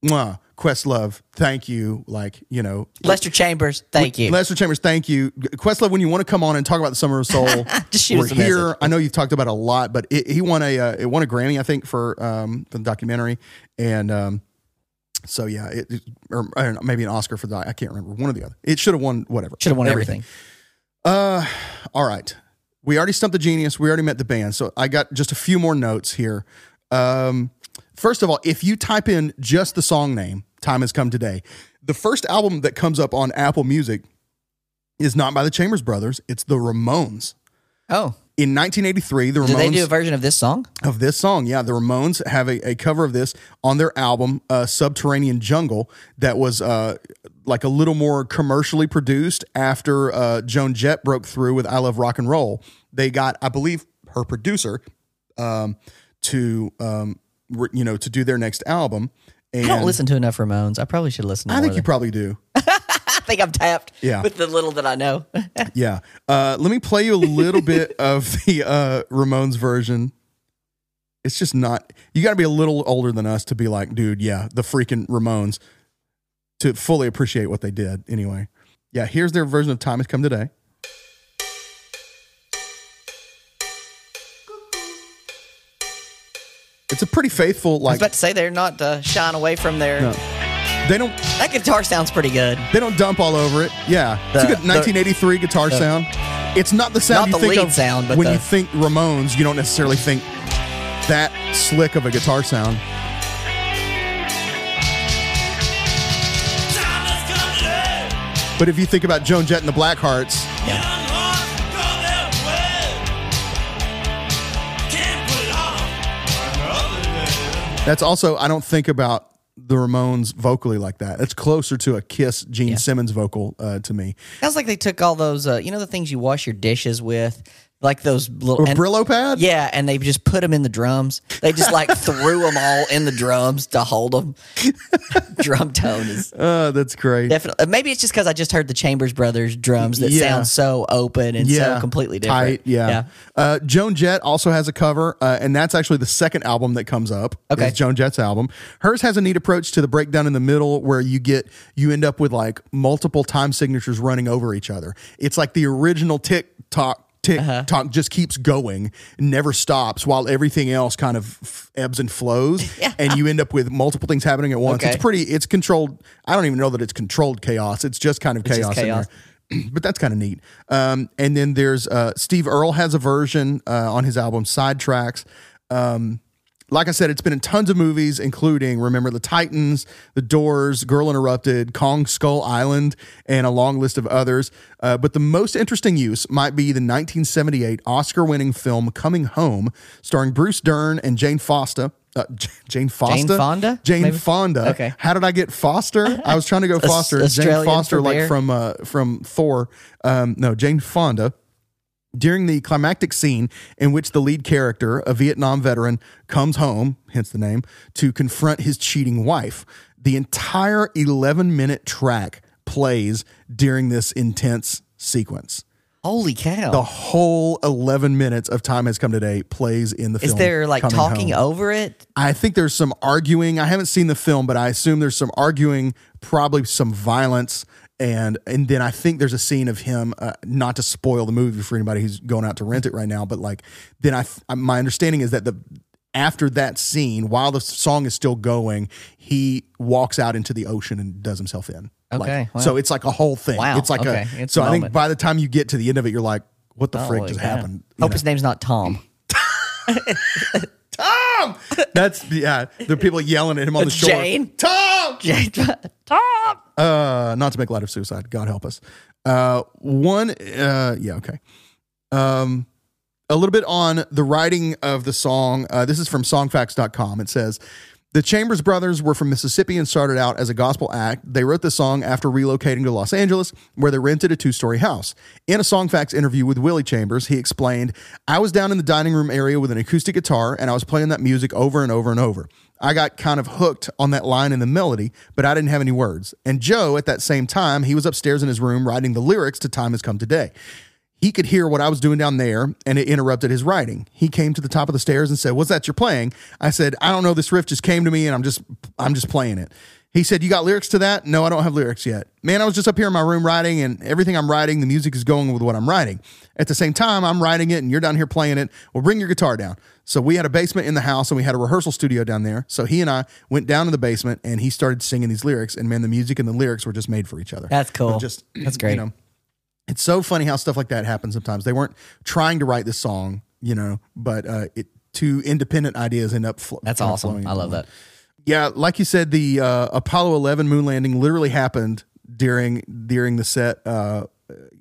mwah, Questlove, thank you. Like you know, Lester Chambers, thank you. Lester Chambers, thank you. Questlove, when you want to come on and talk about the Summer of Soul, Just shoot we're here. message. I know you've talked about it a lot, but it, he won a uh, it won a Grammy, I think, for um for the documentary, and um so yeah, it, it- or I don't know, maybe an Oscar for the I can't remember one or the other. It should have won whatever. Should have won everything. Uh, all right. We already stumped the genius. We already met the band. So I got just a few more notes here. Um, first of all, if you type in just the song name, Time Has Come Today, the first album that comes up on Apple Music is not by the Chambers Brothers. It's the Ramones. Oh, In 1983, the Ramones did they do a version of this song? of this song. Yeah, the Ramones have a, a cover of this on their album uh, Subterranean Jungle that was uh, like a little more commercially produced after uh, Joan Jett broke through with I Love Rock and Roll. They got, I believe, her producer um, to um, re- you know to do their next album. And I don't listen to enough Ramones. I probably should listen. To I think you probably do. I think I'm tapped. Yeah. with the little that I know. Yeah. Uh, let me play you a little bit of the uh, Ramones version. It's just not. You got to be a little older than us to be like, dude, yeah, the freaking Ramones to fully appreciate what they did. Anyway, yeah, here's their version of "Time Has Come Today." It's a pretty faithful, I was like about to say they're not uh, shying away from their. No. They don't That guitar sounds pretty good. they don't dump all over it. Yeah, it's a good 1983 guitar sound. It's not the sound Not you the think lead of sound, but when the- you think Ramones. You don't necessarily think that slick of a guitar sound. Time has come today. But if you think about Joan Jett and the Blackhearts, Young hearts go their way. Can't put it off another day. that's also I don't think about the Ramones vocally like that. It's closer to a Kiss Gene Simmons vocal uh, to me. Sounds like they took all those, uh, you know, the things you wash your dishes with, like those little and- Brillo pad? Yeah, and they just put them in the drums. They just like threw them all in the drums to hold them. Drum tone is Uh, that's great. definitely. Maybe it's just because I just heard the Chambers Brothers drums that Yeah. sound so open and so completely different. Tight, yeah. Uh, Joan Jett also has a cover, uh, and that's actually the second album that comes up. Okay. Joan Jett's album. Hers has a neat approach to the breakdown in the middle, where you get you end up with like multiple time signatures running over each other. It's like the original tick tick tock just keeps going, never stops, while everything else kind of f- ebbs and flows, and you end up with multiple things happening at once. Okay. It's pretty. It's controlled. I don't even know that it's controlled chaos. It's just kind of just chaos, chaos. in there. but that's kind of neat. Um, and then there's uh, Steve Earle has a version uh, on his album Sidetracks. Um, like I said, it's been in tons of movies, including Remember the Titans, The Doors, Girl Interrupted, Kong Skull Island, and a long list of others. Uh, but the most interesting use might be the 1978 Oscar winning film Coming Home, starring Bruce Dern and Jane Foster. Uh, Jane Foster? Fonda, Jane maybe? Fonda. Okay. How did I get Foster? I was trying to go Foster. Jane Foster, like from uh, from Thor. Um, no, Jane Fonda during the climactic scene in which the lead character, a Vietnam veteran, comes home, hence the name, to confront his cheating wife. The entire 11 minute track plays during this intense sequence. Holy cow! The whole 11 minutes of Time Has Come Today plays in the Is film. Is there like Coming talking Home. over it? I think there's some arguing. I haven't seen the film, but I assume there's some arguing, probably some violence, and and then I think there's a scene of him. Uh, not to spoil the movie for anybody who's going out to rent it right now, but like then I th- my understanding is that the after that scene, while the song is still going, he walks out into the ocean and does himself in. Like, Okay, wow. so it's like a whole thing. Wow, It's like okay, a. it's so a I think by the time you get to the end of it, you're like, "What the frick just cow. happened?" You Hope know? his name's not Tom. Tom. That's yeah. The people yelling at him on the shore. Jane. Tom. Jane- Tom. Uh, not to make light of suicide. God help us. Uh, one. Uh, yeah. Okay. Um, a little bit on the writing of the song. Uh, this is from songfacts.com. It says the Chambers brothers were from Mississippi and started out as a gospel act. They wrote the song after relocating to Los Angeles, where they rented a two story house. In a Songfacts interview with Willie Chambers, he explained, I was down in the dining room area with an acoustic guitar and I was playing that music over and over and over. I got kind of hooked on that line in the melody, but I didn't have any words. And Joe, at that same time, he was upstairs in his room writing the lyrics to Time Has Come Today. He could hear what I was doing down there, and it interrupted his writing. He came to the top of the stairs and said, "What's that you're playing?" I said, "I don't know. This riff just came to me, and I'm just, I'm just playing it." He said, "You got lyrics to that?" No, I don't have lyrics yet. Man, I was just up here in my room writing, and everything I'm writing, the music is going with what I'm writing. At the same time, I'm writing it, and you're down here playing it. Well, bring your guitar down. So we had a basement in the house, and we had a rehearsal studio down there. So he and I went down to the basement, and he started singing these lyrics. And man, the music and the lyrics were just made for each other. That's cool. Just That's great. You know, it's so funny how stuff like that happens sometimes. They weren't trying to write this song, you know, but uh, it two independent ideas end up. Fl- That's awesome. I love that. Yeah, like you said, the uh, Apollo 11 moon landing literally happened during during the set. Uh,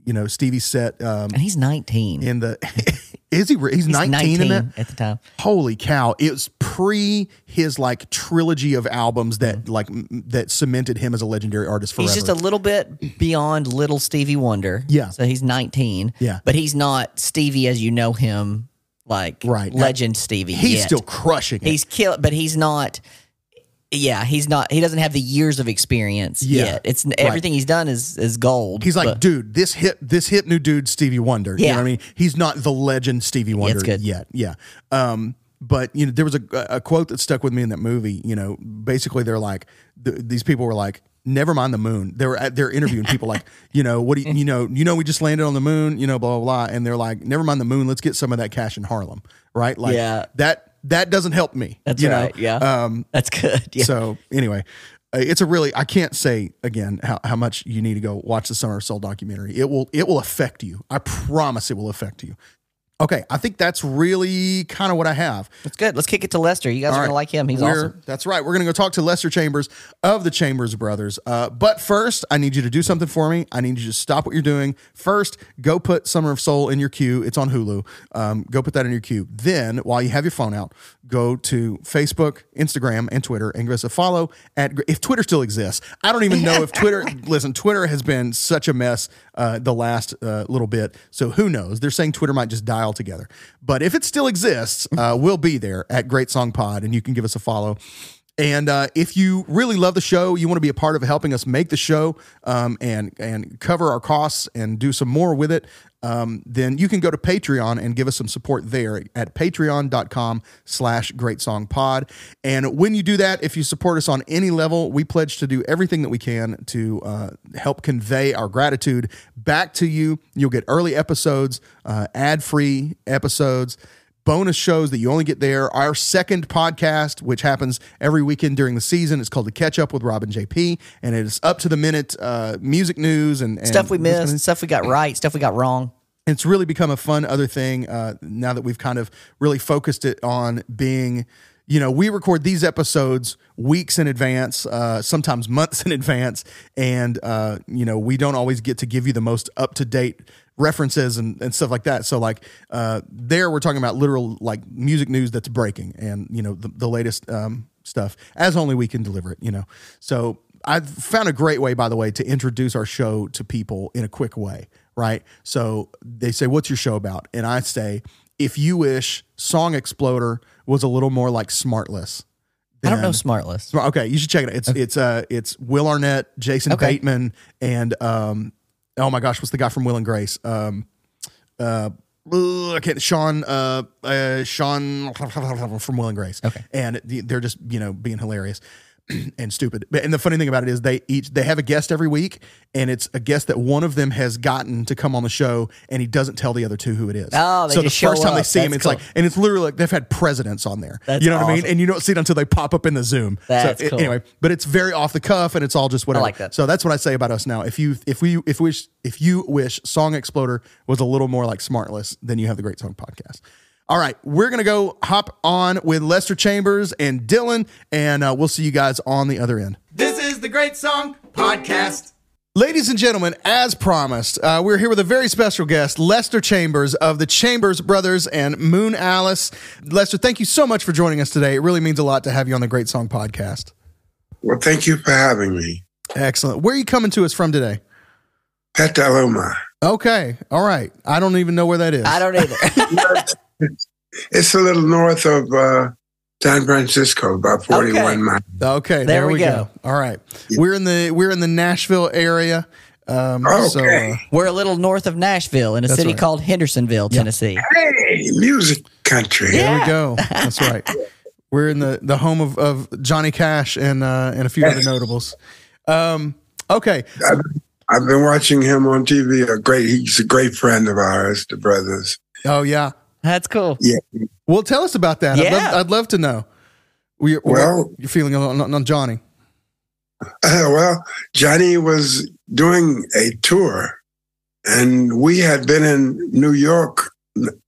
you know, Stevie's set um, And he's 19. in the. is he? He's, He's 19, in that. at the time. Holy cow! It was pre his like trilogy of albums that like m- that cemented him as a legendary artist forever. He's just a little bit beyond little Stevie Wonder. Yeah. So he's 19. Yeah. But he's not Stevie as you know him, like Right. legend Stevie. He's yet. still crushing it. He's killed, but he's not. Yeah, he's not. He doesn't have the years of experience Yeah. yet. It's everything he's done is is gold. He's like, but- dude, this hip, this hip new dude, Stevie Wonder. You know Yeah. what I mean? He's not the legend Stevie Wonder it's good. yet. Yeah. Um, but you know, there was a, a quote that stuck with me in that movie. You know, basically they're like, th- these people were like, never mind the moon. They were at, they're interviewing people like, you know, what do you, you know, you know, we just landed on the moon, you know, blah, blah, blah. And they're like, never mind the moon. Let's get some of that cash in Harlem. Right. Like Yeah. that, that doesn't help me. That's you know? right. yeah. Um, That's good. Yeah. so anyway, uh, it's a really I can't say again how, how much you need to go watch the Summer of Soul documentary. It will it will affect you. I promise it will affect you. Okay, I think that's really kind of what I have. That's good. Let's kick it to Lester. You guys All are right. gonna like him. He's We're- awesome. That's right. We're going to go talk to Lester Chambers of the Chambers Brothers. Uh, but first, I need you to do something for me. I need you to stop what you're doing. First, go put Summer of Soul in your queue. It's on Hulu. Um, go put that in your queue. Then, while you have your phone out, go to Facebook, Instagram, and Twitter and give us a follow. At if Twitter still exists, I don't even know if Twitter. listen, Twitter has been such a mess uh, the last uh, little bit. So who knows? They're saying Twitter might just die altogether. But if it still exists, uh, we'll be there at Great Song Pod, and you can give us a follow. And uh, if you really love the show, you want to be a part of helping us make the show um, and and cover our costs and do some more with it, um, then you can go to Patreon and give us some support there at patreon.com slash great song pod. And when you do that, if you support us on any level, we pledge to do everything that we can to uh, help convey our gratitude back to you. You'll get early episodes, uh, ad free episodes bonus shows that you only get there. Our second podcast, which happens every weekend during the season, is called The Catch Up with Rob and JP, and it is up to the minute uh, music news and, and Stuff we missed, and stuff we got right, stuff we got wrong. it's really become a fun other thing uh, now that we've kind of really focused it on being you know we record these episodes weeks in advance uh, sometimes months in advance and uh, you know we don't always get to give you the most up-to-date references and, and stuff like that so like uh, there we're talking about literal like music news that's breaking and you know the, the latest um, stuff as only we can deliver it you know so I've found a great way, by the way, to introduce our show to people in a quick way, right? So they say, What's your show about? And I say, If you wish Song Exploder was a little more like Smartless. I don't know Smartless. Smart- Okay, you should check it out. It's it's uh it's Will Arnett, Jason Okay. Bateman, and um oh my gosh, what's the guy from Will and Grace? Um uh I can't Sean uh, uh Sean from Will and Grace. Okay. And they're just, you know, being hilarious. and stupid. But- And the funny thing about it is they each they have a guest every week, and it's a guest that one of them has gotten to come on the show, and he doesn't tell the other two who it is. Oh, they so the first time they up. see him, That's it's like, and it's literally like they've had presidents on there. That's you know what I mean? And you don't see it until they pop up in the Zoom. That's so it- cool. anyway, but it's very off the cuff, and it's all just whatever. like that. So that's what I say about us now. If you if we if wish if you wish Song Exploder was a little more like Smartless, then you have the Great Song Podcast. All right, we're gonna go hop on with Lester Chambers and Dylan, and uh, we'll see you guys on the other end. This is the Great Song Podcast. Ladies and gentlemen, as promised, uh, we're here with a very special guest, Lester Chambers of the Chambers Brothers and Moonalice. Lester, thank you so much for joining us today. It really means a lot to have you on the Great Song Podcast. Well, thank you for having me. Excellent. Where are you coming to us from today? Petaluma. Okay. All right. I don't even know where that is. I don't either. It's a little north of uh, San Francisco, about 41 Okay. miles. Okay, there, There we we go. go. All right, we're in the we're in the Nashville area. Um, So, Okay. uh, We're a little north of Nashville in a That's city right. called Hendersonville, Tennessee. Hey, music country. there we go. That's right. We're in the the home of, of Johnny Cash and uh, and a few other notables. Um, okay, I've, I've been watching him on TV. A great, he's a great friend of ours, the brothers. oh yeah. That's cool. Yeah. Well, tell us about that. I'd, love, Yeah. I'd love to know. We, Well- you're feeling on, on, on Johnny. Uh, well, Johnny was doing a tour, and we had been in New York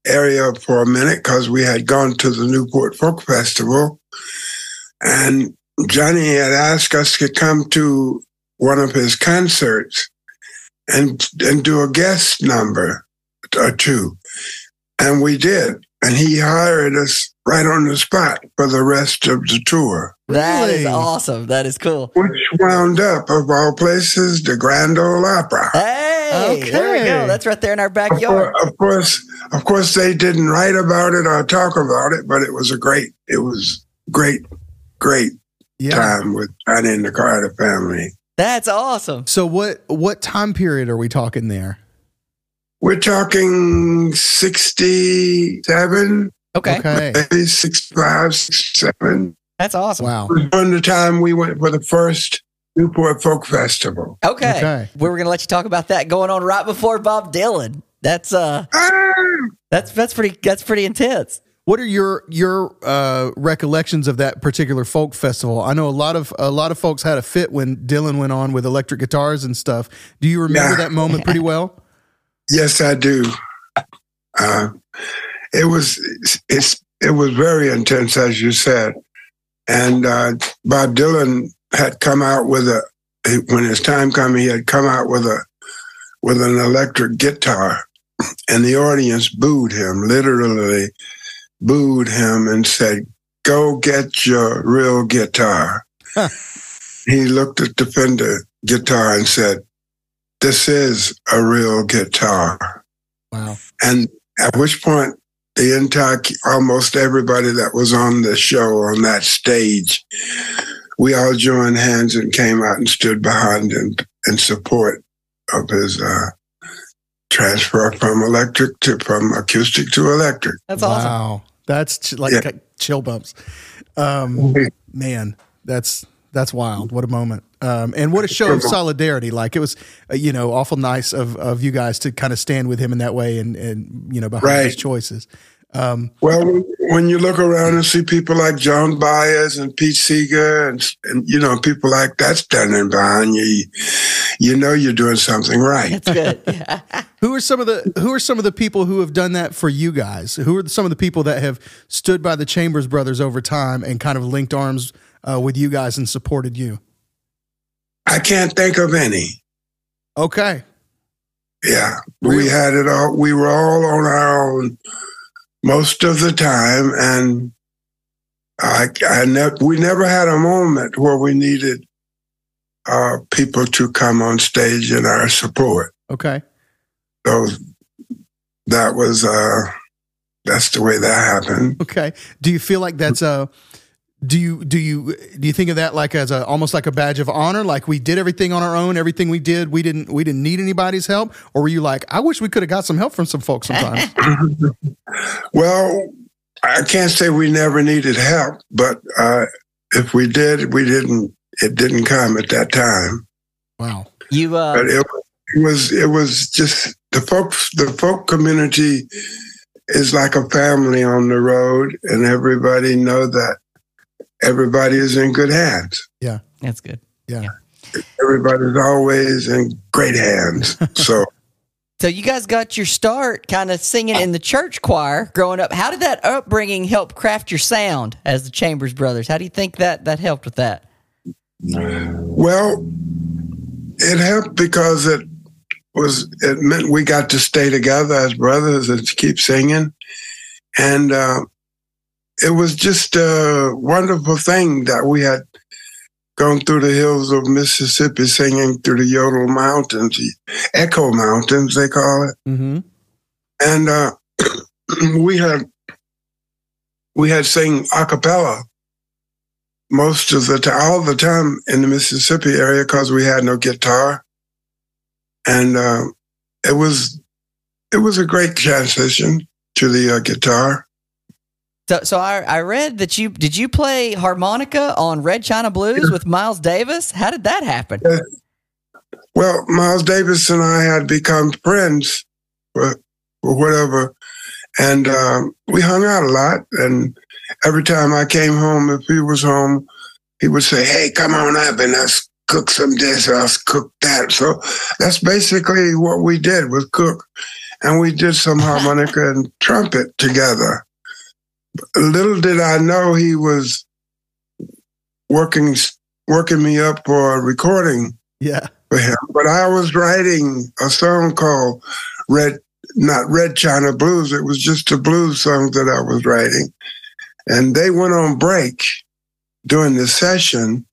area for a minute because we had gone to the Newport Folk Festival, and Johnny had asked us to come to one of his concerts and and do a guest number or two, and we did, and he hired us right on the spot for the rest of the tour That is Really? awesome. That is cool. which wound up, of all places, the Grand Ole Opry. Hey, okay. there we go. That's right there in our Of backyard. of course, of course, they didn't write about it or talk about it, but it was a great, it was great, great Yeah. time with Johnny and the Carter family. That's awesome. So what what time period are we talking there? We're talking 67, Okay. Okay. maybe 65, 67. That's awesome. Wow. It was during the time we went for the first Newport Folk Festival. Okay. Okay. We were gonna let you talk about that going on right before Bob Dylan. That's uh Ah! that's that's pretty that's pretty intense. What are your your uh, recollections of that particular folk festival? I know a lot of a lot of folks had a fit when Dylan went on with electric guitars and stuff. Do you remember Yeah. that moment pretty well? Yes, I do. Uh, it was it's it was very intense, as you said, and uh, Bob Dylan had come out with a when his time came, he had come out with a with an electric guitar, and the audience booed him, literally booed him, and said, "Go get your real guitar." Huh. He looked at the Fender guitar and said, "This is a real guitar." Wow. And at which point the entire, almost everybody that was on the show on that stage, we all joined hands and came out and stood behind him in support of his uh, transfer from electric to from acoustic to electric. That's awesome. Wow, that's ch- like Yeah. chill bumps. Um, man, that's that's wild. What a moment. Um, and what a show of solidarity. Like it was, uh, you know, awful nice of, of you guys to kind of stand with him in that way and, and you know, behind his Right. choices. Well, when you look around and see people like Joan Baez and Pete Seeger and, and you know people like that standing behind you, you know you're doing something right. That's good. Yeah. Who are some of the Who are some of the people who have done that for you guys? Who are some of the people that have stood by the Chambers brothers over time and kind of linked arms uh, with you guys and supported you? I can't think of any. Okay, Yeah, Really? we had it all. We were all on our own most of the time, and I, I ne- we never had a moment where we needed uh, people to come on stage in our support. okay. So that was uh, that's the way that happened. Okay. Do you feel like that's a do you do you do you think of that like as a almost like a badge of honor like we did everything on our own everything we did we didn't we didn't need anybody's help or were you like I wish we could have got some help from some folks sometimes Well, I can't say we never needed help, but uh, if we did, we didn't. It didn't come at that time. wow You uh, but it, it was it was just the folks the folk community is like a family on the road and everybody know that everybody is in good hands Yeah. that's good. yeah everybody's always in great hands so So you guys got your start kind of singing in the church choir growing up. How did that upbringing help craft your sound as the Chambers brothers? How do you think that that helped with that? well it helped because it was it meant we got to stay together as brothers and keep singing and uh, it was just a wonderful thing that we had gone through the hills of Mississippi singing through the Yodel Mountains, Echo Mountains, they call it. mm-hmm And uh, we had we had sing a cappella most of the time, all the time in the Mississippi area because we had no guitar, and uh, it was it was a great transition to the uh, guitar. So, so I, I read that you did you play harmonica on Red China Blues with Miles Davis? How did that happen? Well, Miles Davis and I had become friends, or, whatever, and um, we hung out a lot. And every time I came home, if he was home, he would say, "Hey, come on up and let's cook some this, let's cook that." So that's basically what we did was cook, and we did some harmonica and trumpet together. Little did I know he was working working me up for a recording yeah for him. But I was writing a song called Red, not Red China Blues. It was just a blues song that I was writing. And they went on break during the session.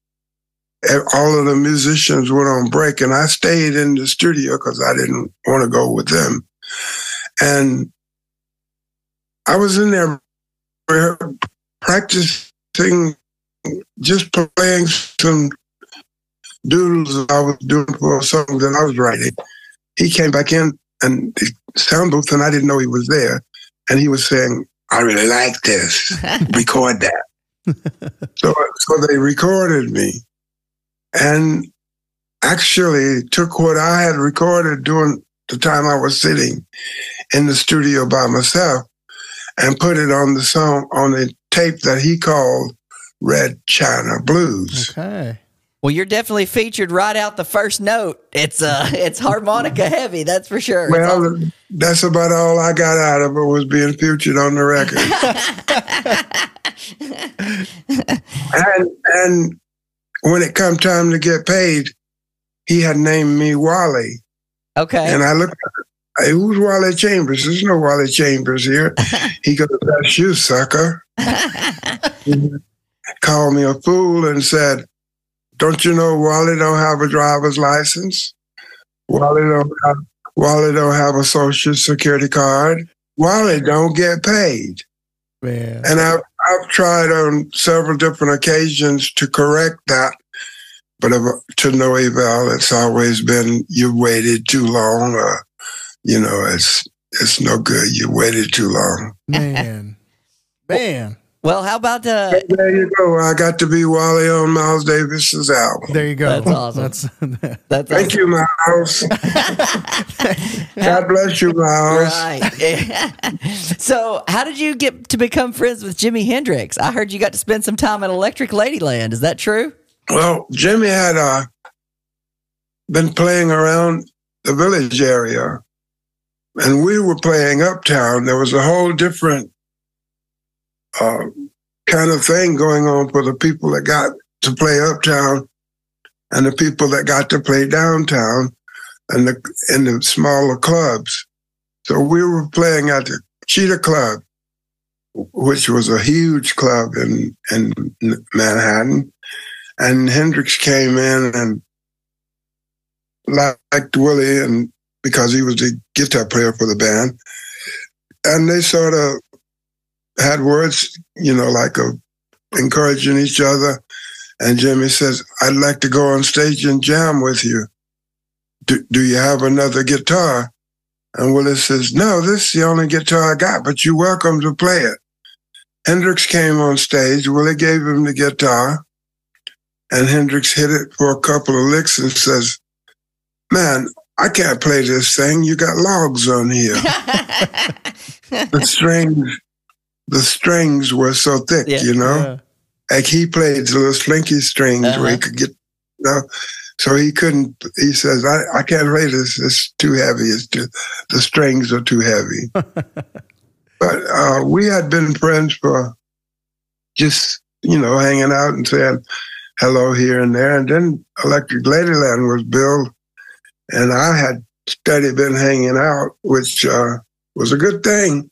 All of the musicians went on break, and I stayed in the studio because I didn't want to go with them. And I was in there practicing, just playing some doodles I was doing for a song that I was writing. He came back in and the sound booth, and I didn't know he was there. And he was saying, "I really like this. Record that." so, so they recorded me, and actually took what I had recorded during the time I was sitting in the studio by myself, and put it on the song on the tape that he called Red China Blues. okay Well, you're definitely featured right out the first note. It's uh, it's harmonica heavy, that's for sure. Well, awesome. that's about all I got out of it was being featured on the record. and and when it come time to get paid, he had named me Wally, okay. and I looked. Hey, who's Wally Chambers? There's no Wally Chambers here. He goes, "That's you, sucker." Called me a fool and said, "Don't you know Wally don't have a driver's license? Wally don't have Wally don't have a social security card." Wally don't get paid. Man. And I've, I've tried on several different occasions to correct that, but to no avail. It's always been you waited too long, or you know, it's it's no good. You waited too long. Man. Man. Well, how about uh, There you go. I got to be Wally on Miles Davis's album. There you go. That's awesome. That's that's Thank you, Miles. God bless you, Miles. Right. so, how did you get to become friends with Jimi Hendrix? I heard you got to spend some time at Electric Ladyland. Is that true? Well, Jimi had uh, been playing around the village area, and we were playing uptown. There was a whole different uh, kind of thing going on for the people that got to play uptown and the people that got to play downtown and the in the smaller clubs. So we were playing at the Cheetah Club, which was a huge club in in Manhattan and Hendrix came in and liked Willie and because he was the guitar player for the band. And they sort of had words, you know, like encouraging each other. And Jimi says, I'd like to go on stage and jam with you. Do, do you have another guitar? And Willie says, No, this is the only guitar I got, but you're welcome to play it. Hendrix came on stage. Willie gave him the guitar and Hendrix hit it for a couple of licks and says, Man, I can't play this thing. You got logs on here. the strings, the strings were so thick, Yeah. you know. yeah. Like he played the little slinky strings where Uh-huh. he could get, you know. So he couldn't. He says, "I, I can't play this. It's too heavy. It's too, the strings are too heavy." but uh, we had been friends for just you know hanging out and saying hello here and there, and then Electric Ladyland was built, and I had steady been hanging out, which uh, was a good thing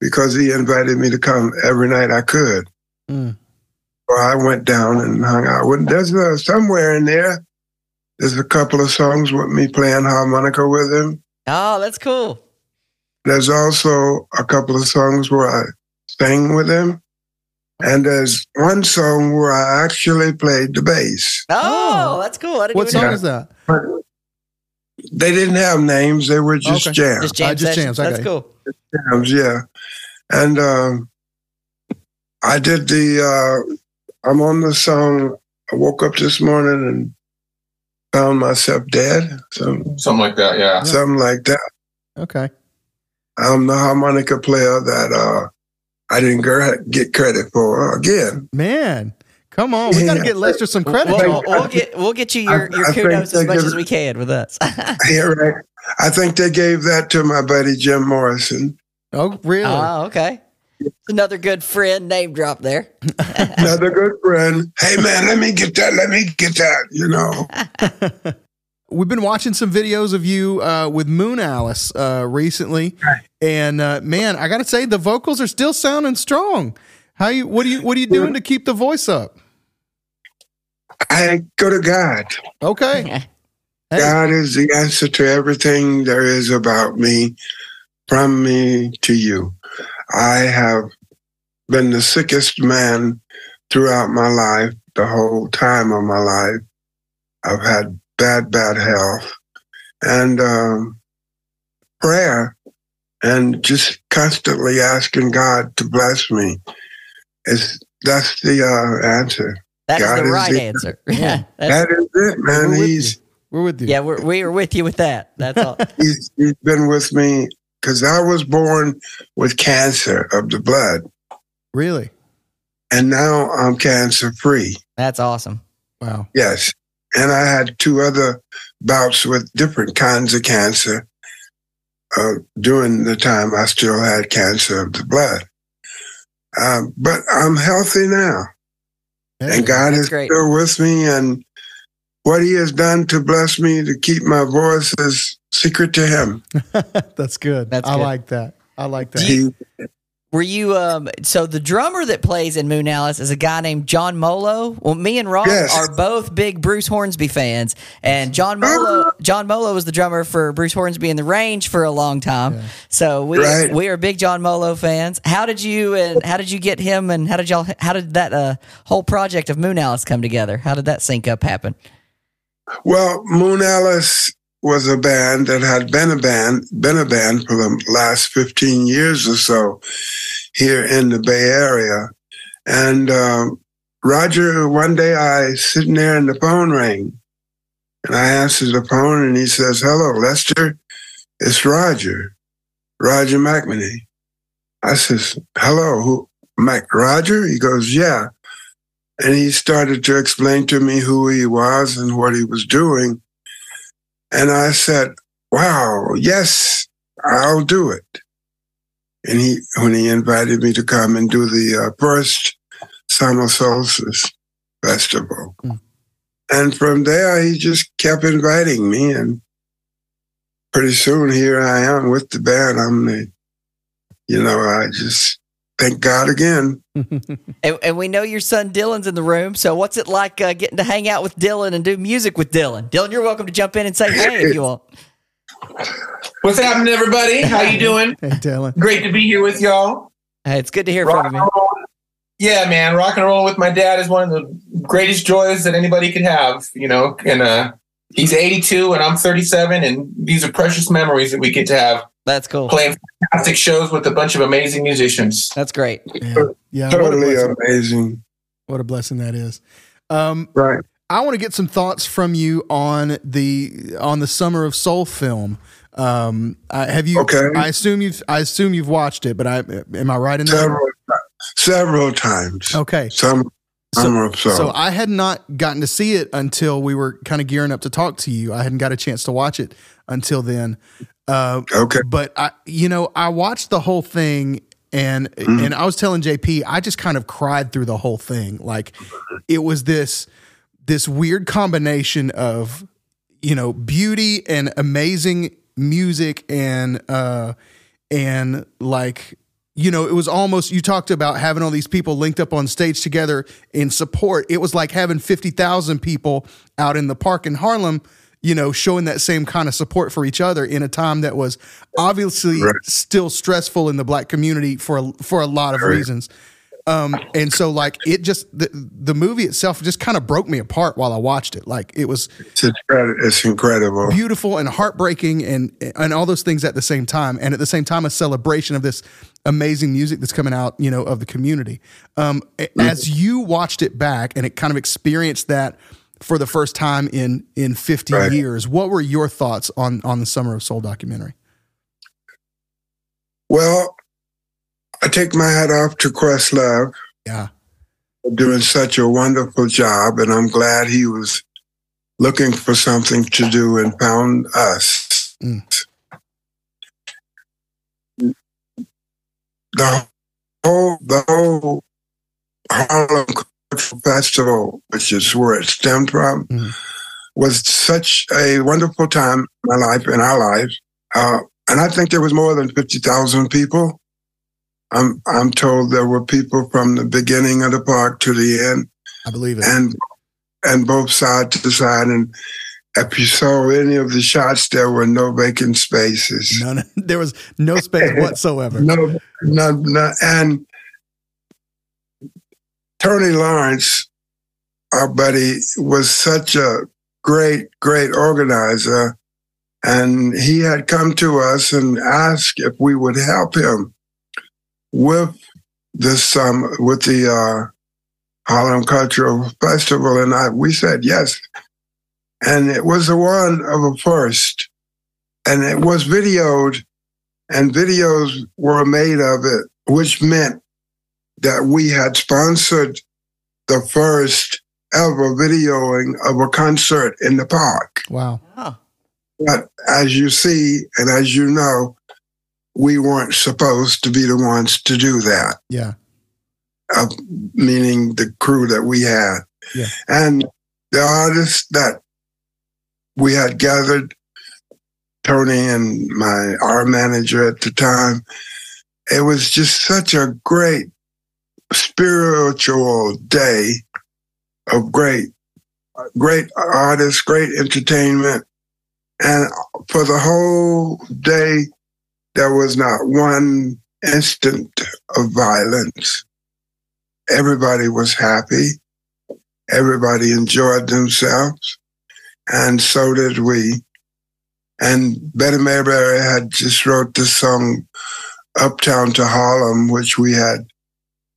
because he invited me to come every night I could. Mm. So I went down and hung out with. There's uh, somewhere in there. There's a couple of songs with me playing harmonica with him. Oh, that's cool. There's also a couple of songs where I sang with him. And there's one song where I actually played the bass. Oh, that's cool. I didn't What song know. is that? But they didn't have names, they were just Okay. jams. Just jam Uh, just jams, That's okay. cool. jams, yeah. And um, I did the, uh, I'm on the song. I woke up this morning and found myself dead. Some, Something like that, yeah. Something like that. Okay. I'm the harmonica player that uh, I didn't get credit for again. Man, come on. We got to Yeah. get Lester some credit. We'll, y'all. we'll get we'll get you your, your I think kudos as much give as we can with us. Yeah, right. I think they gave that to my buddy Jim Morrison. Oh, really? oh, okay. Another good friend name drop there. Another good friend. Hey man, let me get that. Let me get that. You know. We've been watching some videos of you uh, with Moonalice uh, recently, and uh, man, I got to say the vocals are still sounding strong. How you? What are you? What are you doing to keep the voice up? I go to God. Okay. Hey. God is the answer to everything there is about me, from me to you. I have been the sickest man throughout my life, the whole time of my life. I've had bad, bad health and um, prayer and just constantly asking God to bless me. is that's the uh, answer. That is God the is right the- answer. Yeah. That's- it, man. We're with He's you. We're with you. yeah, we're, we are with you with that. That's all. he's, he's been with me because I was born with cancer of the blood, Really? and now I'm cancer free. That's awesome. Wow. Yes, and I had two other bouts with different kinds of cancer uh, during the time I still had cancer of the blood. Um, but I'm healthy now, Hey. and God is great. still with me, and what He has done to bless me to keep my voice is secret to Him. That's good. That's I good. like that. I like that. Do you- Were you um so the drummer that plays in Moonalice is a guy named John Molo? Well, me and Rob Yes. are both big Bruce Hornsby fans, and John Molo John Molo was the drummer for Bruce Hornsby in the Range for a long time. So we Right. we are big John Molo fans. How did you and how did you get him and how did y'all how did that uh, whole project of Moonalice come together? How did that sync up happen? Well, Moonalice was a band that had been a band, been a band for the last 15 years or so here in the Bay Area. And um, Roger, one day I sitting there and the phone rang. And I answered the phone and he says, Hello, Lester. It's Roger, Roger McNamee. I says, Hello, who Mac Roger? He goes, Yeah. And he started to explain to me who he was and what he was doing. And I said, Wow, yes, I'll do it. And he, when he invited me to come and do the uh, first summer solstice festival. Mm. And from there, he just kept inviting me. And pretty soon, here I am with the band. I'm the, you know, I just thank God again. And, and we know your son Dylan's in the room. So what's it like uh, getting to hang out with Dylan and do music with Dylan? Dylan, you're welcome to jump in and say hey if you want. What's happening, everybody? How you doing? Hey, Dylan. Great to be here with y'all. Hey, it's good to hear Rock from and you. man. Yeah, man, rock and roll with my dad is one of the greatest joys that anybody could have. You know, and uh, he's 82 and I'm 37, and these are precious memories that we get to have That's cool. playing fantastic shows with a bunch of amazing musicians. That's great. Yeah, yeah what, a Totally blessing, amazing. what a blessing that is. Um, Right. I want to get some thoughts from you on the on the Summer of Soul film. Um, I, have you? Okay. I assume you've. I assume you've watched it, but I am I right in that? Several, several times. Okay. Some, some of so. So I had not gotten to see it until we were kind of gearing up to talk to you. I hadn't got a chance to watch it until then. Uh, okay. but I, you know, I watched the whole thing, and and I was telling JP, I just kind of cried through the whole thing. Like it was this this weird combination of you know beauty and amazing music and uh and like you know it was almost you talked about having all these people linked up on stage together in support it was like having 50,000 people out in the park in Harlem you know showing that same kind of support for each other in a time that was obviously Right. still stressful in the black community for a, for a lot of Right. reasons um and so like it just the, the movie itself just kind of broke me apart while I watched it like it was It's, incredible. it's incredible. beautiful and heartbreaking and and all those things at the same time and at the same time a celebration of this amazing music that's coming out you know of the community um a- as you watched it back and it kind of experienced that for the first time in in 50 Right. years what were your thoughts on on the summer of soul documentary Well, I take my hat off to Questlove yeah doing such a wonderful job, and I'm glad he was looking for something to do and found us. Mm. The whole, the whole Harlem Festival, which is where it stemmed from, Mhm. was such a wonderful time in my life, in our lives. Uh, and I think there was more than 50,000 people. I'm, I'm told there were people from the beginning of the park to the end i believe it and, and both side to side. And if you saw any of the shots, there were no vacant spaces. none there was no space whatsoever No, no, no. And Tony Lawrence, our buddy, was such a great, great organizer. And he had come to us and asked if we would help him with this, um, with the uh, Harlem Cultural Festival. And I, we said yes. And it was the one of a first. And it was videoed and videos were made of it, which meant that we had sponsored the first ever videoing of a concert in the park. wow Oh, But as you see, and as you know, we weren't supposed to be the ones to do that, yeah uh, meaning the crew that we had. Yeah. And the artists that we had gathered, Tony and my our manager at the time, it was just such a great spiritual day of great, great artists, great entertainment. And for the whole day, there was not one instant of violence. Everybody was happy. Everybody enjoyed themselves. And so did we. And Betty Mabry had just wrote this song, Uptown to Harlem, which we had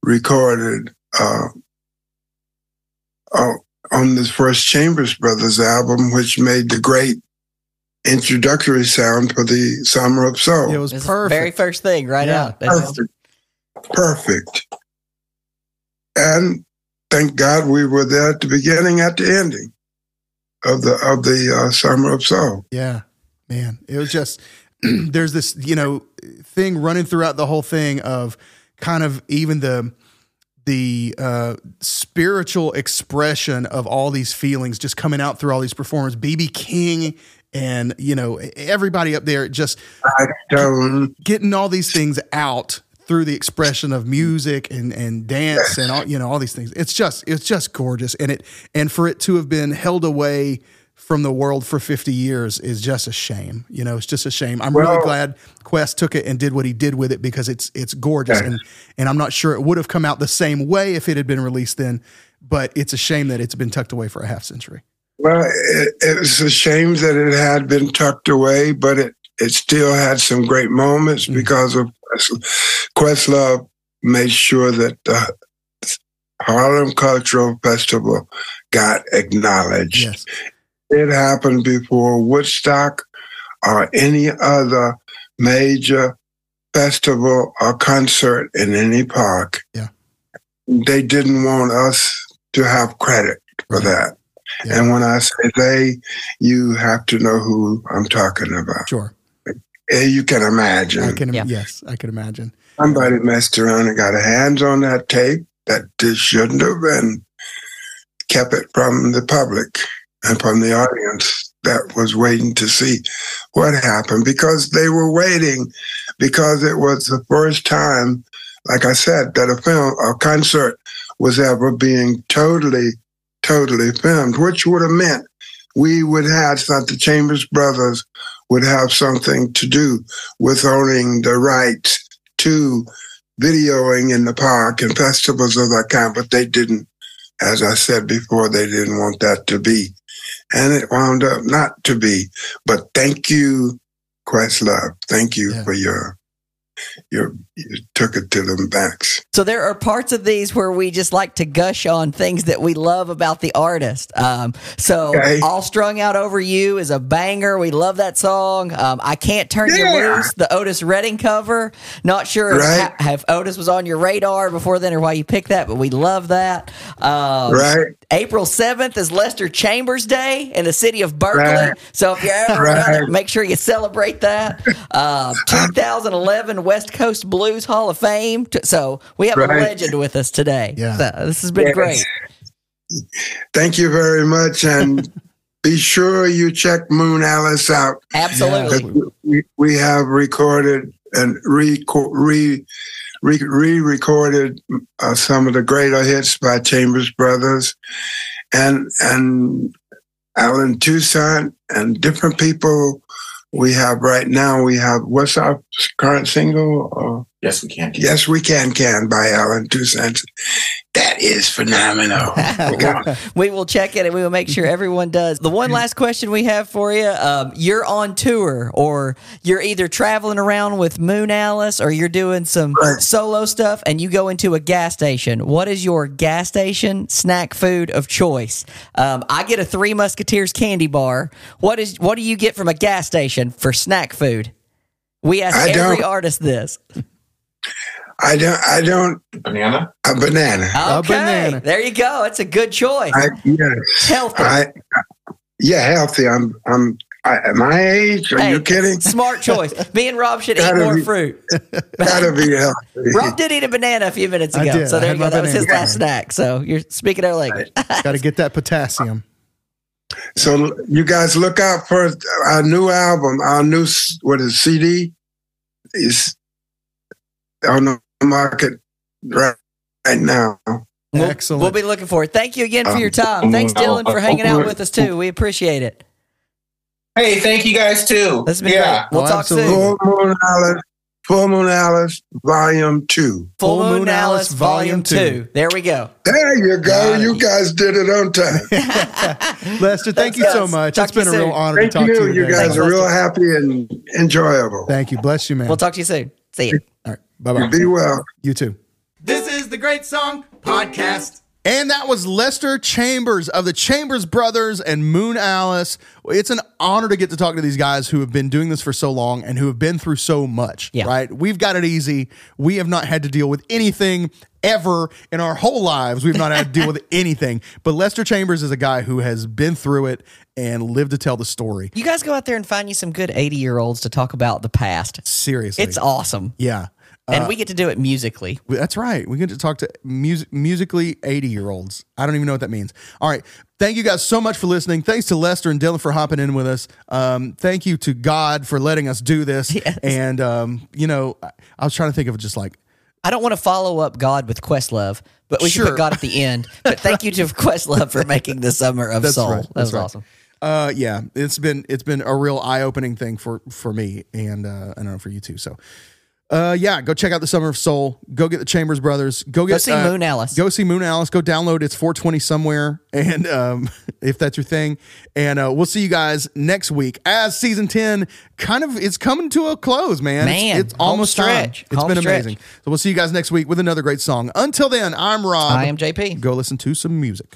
recorded uh, uh, on the first Chambers Brothers album, which made the great introductory sound for the Summer of Soul. It was It's the perfect. very first thing right Yeah. out. Perfect. Perfect. And thank God we were there at the beginning, at the ending of the of the uh, Summer of Soul. Yeah, man. It was just there's this, you know, thing running throughout the whole thing of kind of even the the uh, spiritual expression of all these feelings just coming out through all these performers. BB King and you know everybody up there just getting all these things out through the expression of music and and dance and all you know all these things. It's just it's just gorgeous and it and for it to have been held away from the world for 50 years is just a shame. You know, it's just a shame. I'm really glad Quest took it and did what he did with it because it's it's gorgeous and and I'm not sure it would have come out the same way if it had been released then, but it's a shame that it's been tucked away for a half century. Well, it, it was a shame that it had been tucked away, but it, it still had some great moments mm. because of Questlove made sure that the Harlem Cultural Festival got acknowledged. Yes. It happened before Woodstock or any other major festival or concert in any park. Yeah. They didn't want us to have credit for Right. that. Yeah. And when I say they, you have to know who I'm talking about. Sure. You can imagine. I can Yeah. yes, I can imagine. Somebody messed around and got a hands on that tape that this shouldn't have been, kept it from the public and from the audience that was waiting to see what happened because they were waiting because it was the first time, like I said, that a film, a concert was ever being totally, totally filmed, which would have meant we would have something, the Chambers Brothers would have something to do with owning the rights to videoing in the park and festivals of that kind, but they didn't, as I said before, they didn't want that to be. And it wound up not to be. But thank you, Questlove. Thank you Yeah. for your your you took it to the max. So there are parts of these where we just like to gush on things that we love about the artist. Um, so Okay. "All Strung Out Over You" is a banger. We love that song. Um, "I Can't Turn You Yeah. Loose," the Otis Redding cover. Not sure Right. if, if Otis was on your radar before then or why you picked that, but we love that. Um, Right? April 7th is Lester Chambers Day in the city of Berkeley. Right. So if you're ever Right. make sure you celebrate that. Uh, 2011 West Coast Blues Hall of Fame. T- So we have a legend with us today. Yeah. So this has been Yes. great. Thank you very much. And be sure you check Moonalice out. Absolutely. we, we have recorded and re re re re-recorded uh, some of the greater hits by Chambers Brothers and and Allen Toussaint and different people. We have right now. We have what's our current single? Uh, Yes, we can. yes, we can can by Allen Toussaint. That is phenomenal. we will check it and we will make sure everyone does. The one last question we have for you um, you're on tour or you're either traveling around with Moonalice or you're doing some solo stuff and you go into a gas station. What is your gas station snack food of choice? Um, I get a Three Musketeers candy bar. What is what do you get from a gas station for snack food? We ask every artist this. I don't. I don't. Banana. A banana. A Okay, banana. there you go. It's a good choice. I, yes. Healthy. I, yeah, healthy. I'm. I'm. I, at my age? Are Hey, you kidding? Smart choice. Me and Rob should eat more be- fruit. Gotta be healthy. Rob did eat a banana a few minutes I ago. did. So there had you go. my That was his last snack. So you're speaking our language. Got to get that potassium. So you guys look out for our new album, our new s- what is CD? Is on the market right, right now. We'll, Excellent. We'll be looking for it. Thank you again for Um, your time. Thanks, um, Dylan, for hanging out uh, with us too. We appreciate it. Hey, thank you guys too. This has been yeah. great. We'll Oh, talk absolutely. soon. Full Moonalice, Full Moonalice, Volume Two. Full Full Moon, Moonalice, Alice, Volume Volume 2. Two. There we go. There you go. Got it. You guys did it on time. Lester, thank you Thanks, so much. Talk it's to you been a real honor Thank to talk you. to you. You guys Thanks, are real happy and enjoyable. Thank you. Bless you, man. We'll talk to you soon. See you. All right. Bye bye. Be well. You too. This is the Great Song Podcast. And that was Lester Chambers of the Chambers Brothers and Moonalice. It's an honor to get to talk to these guys who have been doing this for so long and who have been through so much. Yeah. Right? We've got it easy. We have not had to deal with anything ever in our whole lives. We've not had to deal with anything. But Lester Chambers is a guy who has been through it and lived to tell the story. You guys go out there and find you some good 80 year olds to talk about the past. Seriously. It's awesome. yeah. And we get to do it musically. That's right. We get to talk to music, musically 80 year olds. I don't even know what that means. All right. Thank you guys so much for listening. Thanks to Lester and Dylan for hopping in with us. Um, thank you to God for letting us do this. Yes. And, um, you know, I, I was trying to think of just like, I don't want to follow up God with Questlove, but we should put God at the end. But thank you to Questlove for making the summer of That's soul. right. That That's was right. awesome. uh, yeah, it's been, it's been a real eye opening thing for, for me and, uh, I don't know for you too. So, uh, yeah, go check out the Summer of Soul. Go get the Chambers Brothers. Go get go see uh, Moonalice. Go see Moonalice. Go download. It's 420 somewhere, and um, if that's your thing, and uh, we'll see you guys next week as season 10 kind of it's coming to a close, man. It's- Man, it's, almost home time. stretch. It's Home been stretch. amazing. So we'll see you guys next week with another great song. Until then, I'm Rob. I am JP. Go listen to some music.